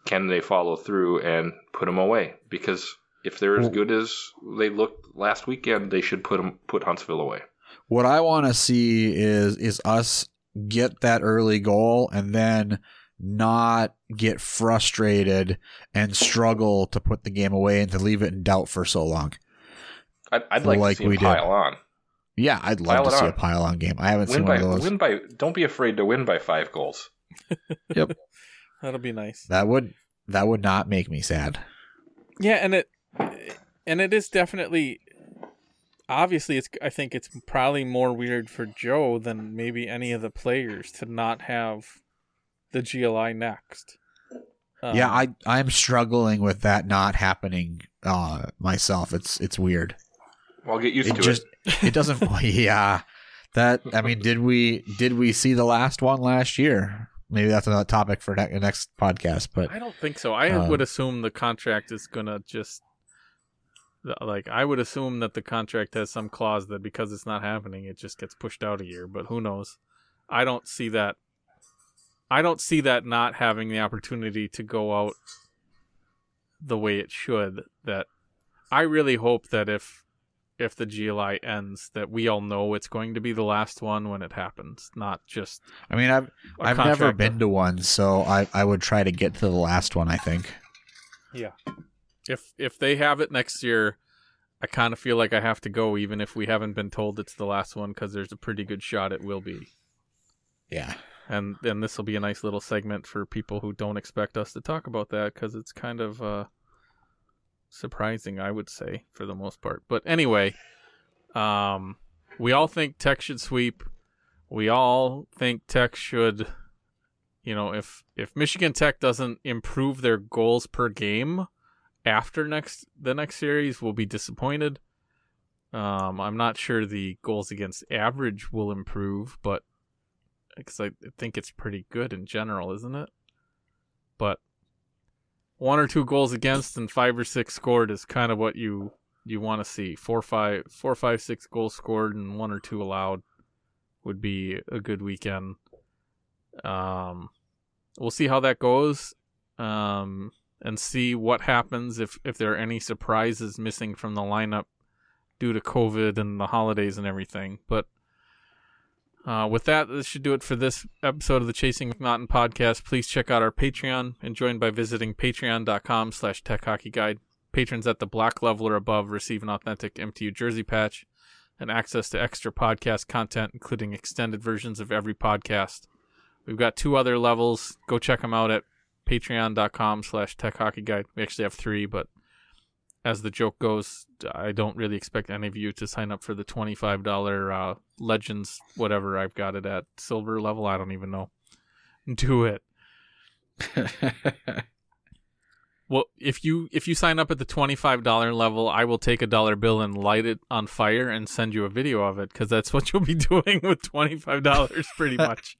[SPEAKER 4] can they follow through and put them away because if they're as good as they looked last weekend, they should put 'em- put Huntsville away.
[SPEAKER 5] what I want to see is is us get that early goal and then not get frustrated and struggle to put the game away and to leave it in doubt for so long.
[SPEAKER 4] I'd, I'd like,
[SPEAKER 5] Like
[SPEAKER 4] to see
[SPEAKER 5] we
[SPEAKER 4] them
[SPEAKER 5] did.
[SPEAKER 4] pile on.
[SPEAKER 5] Yeah, I'd love
[SPEAKER 4] Pile
[SPEAKER 5] to see
[SPEAKER 4] on.
[SPEAKER 5] a pile on game. I haven't
[SPEAKER 4] Win
[SPEAKER 5] seen
[SPEAKER 4] by
[SPEAKER 5] one of those.
[SPEAKER 4] win by. Don't be afraid to win by five goals.
[SPEAKER 5] Yep,
[SPEAKER 3] that'll be nice.
[SPEAKER 5] that would that would not make me sad.
[SPEAKER 3] Yeah, and it and it is definitely obviously it's I think it's probably more weird for Joe than maybe any of the players to not have the GLI next. Um,
[SPEAKER 5] yeah, I I'm struggling with that not happening uh myself. It's it's weird.
[SPEAKER 4] Well, get used
[SPEAKER 5] it
[SPEAKER 4] to
[SPEAKER 5] just
[SPEAKER 4] it.
[SPEAKER 5] it doesn't yeah that i mean did we did we see the last one last year maybe that's another topic for ne- next podcast but
[SPEAKER 3] I don't think so. I
[SPEAKER 5] Uh,
[SPEAKER 3] would assume the contract is gonna just like I would assume that the contract has some clause that because it's not happening, it just gets pushed out a year. But who knows? I don't see that. I don't see that not having the opportunity to go out the way it should. That I really hope that if if the GLI ends, that we all know it's going to be the last one when it happens, not just
[SPEAKER 5] i mean i've
[SPEAKER 3] a
[SPEAKER 5] i've never been to one so i i would try to get to the last one i think
[SPEAKER 3] Yeah. If if they have it next year, I kind of feel like I have to go, even if we haven't been told it's the last one, because there's a pretty good shot it will be.
[SPEAKER 5] yeah
[SPEAKER 3] And then this will be a nice little segment for people who don't expect us to talk about that, because it's kind of uh, surprising, I would say, for the most part. But anyway, um, we all think Tech should sweep. We all think Tech should you know, if if Michigan Tech doesn't improve their goals per game after next the next series, we'll be disappointed. Um, I'm not sure the goals against average will improve, but because I think it's pretty good in general, isn't it? But one or two goals against and five or six scored is kind of what you you want to see. Four, five, four, five, six goals scored and one or two allowed would be a good weekend. Um, we'll see how that goes, um, and see what happens if if there are any surprises missing from the lineup due to COVID and the holidays and everything. But uh, with that, this should do it for this episode of the Chasing MacNaughton podcast. Please check out our Patreon and join by visiting patreon.com slash tech hockey guide. Patrons at the black level or above receive an authentic MTU jersey patch and access to extra podcast content, including extended versions of every podcast. We've got two other levels. Go check them out at patreon.com slash tech hockey guide. We actually have three, but as the joke goes, I don't really expect any of you to sign up for the twenty-five dollar uh, Legends, whatever I've got it at silver level. I don't even know. Do it. Well, if you if you sign up at the twenty five dollar level, I will take a dollar bill and light it on fire and send you a video of it because that's what you'll be doing with twenty five dollars, pretty much.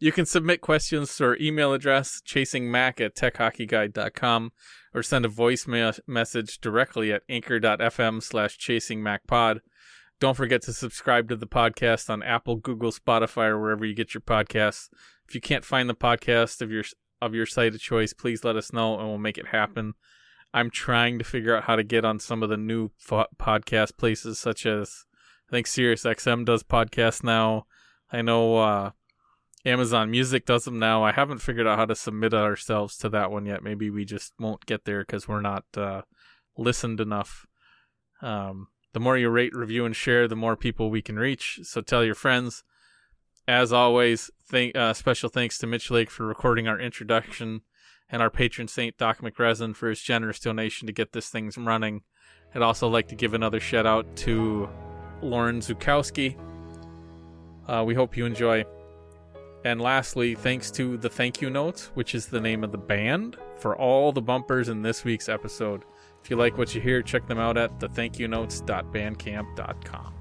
[SPEAKER 3] You can submit questions to our email address chasingmac at techhockeyguide.com or send a voice ma- message directly at anchor.fm slash chasingmacpod. Don't forget to subscribe to the podcast on Apple, Google, Spotify, or wherever you get your podcasts. If you can't find the podcast of your of your site of choice, please let us know and we'll make it happen. I'm trying to figure out how to get on some of the new fo- podcast places, such as I think SiriusXM does podcasts now. I know uh, Amazon Music does them now. I haven't figured out how to submit ourselves to that one yet. Maybe we just won't get there because we're not uh, listened enough. Um, the more you rate, review, and share, the more people we can reach. So tell your friends. As always, thank, uh, special thanks to Mitch Lake for recording our introduction and our patron saint, Doc McResin, for his generous donation to get this thing running. I'd also like to give another shout out to Lauren Zukowski. Uh, we hope you enjoy. And lastly, thanks to the Thank You Notes, which is the name of the band, for all the bumpers in this week's episode. If you like what you hear, check them out at thethankyounotes.bandcamp.com.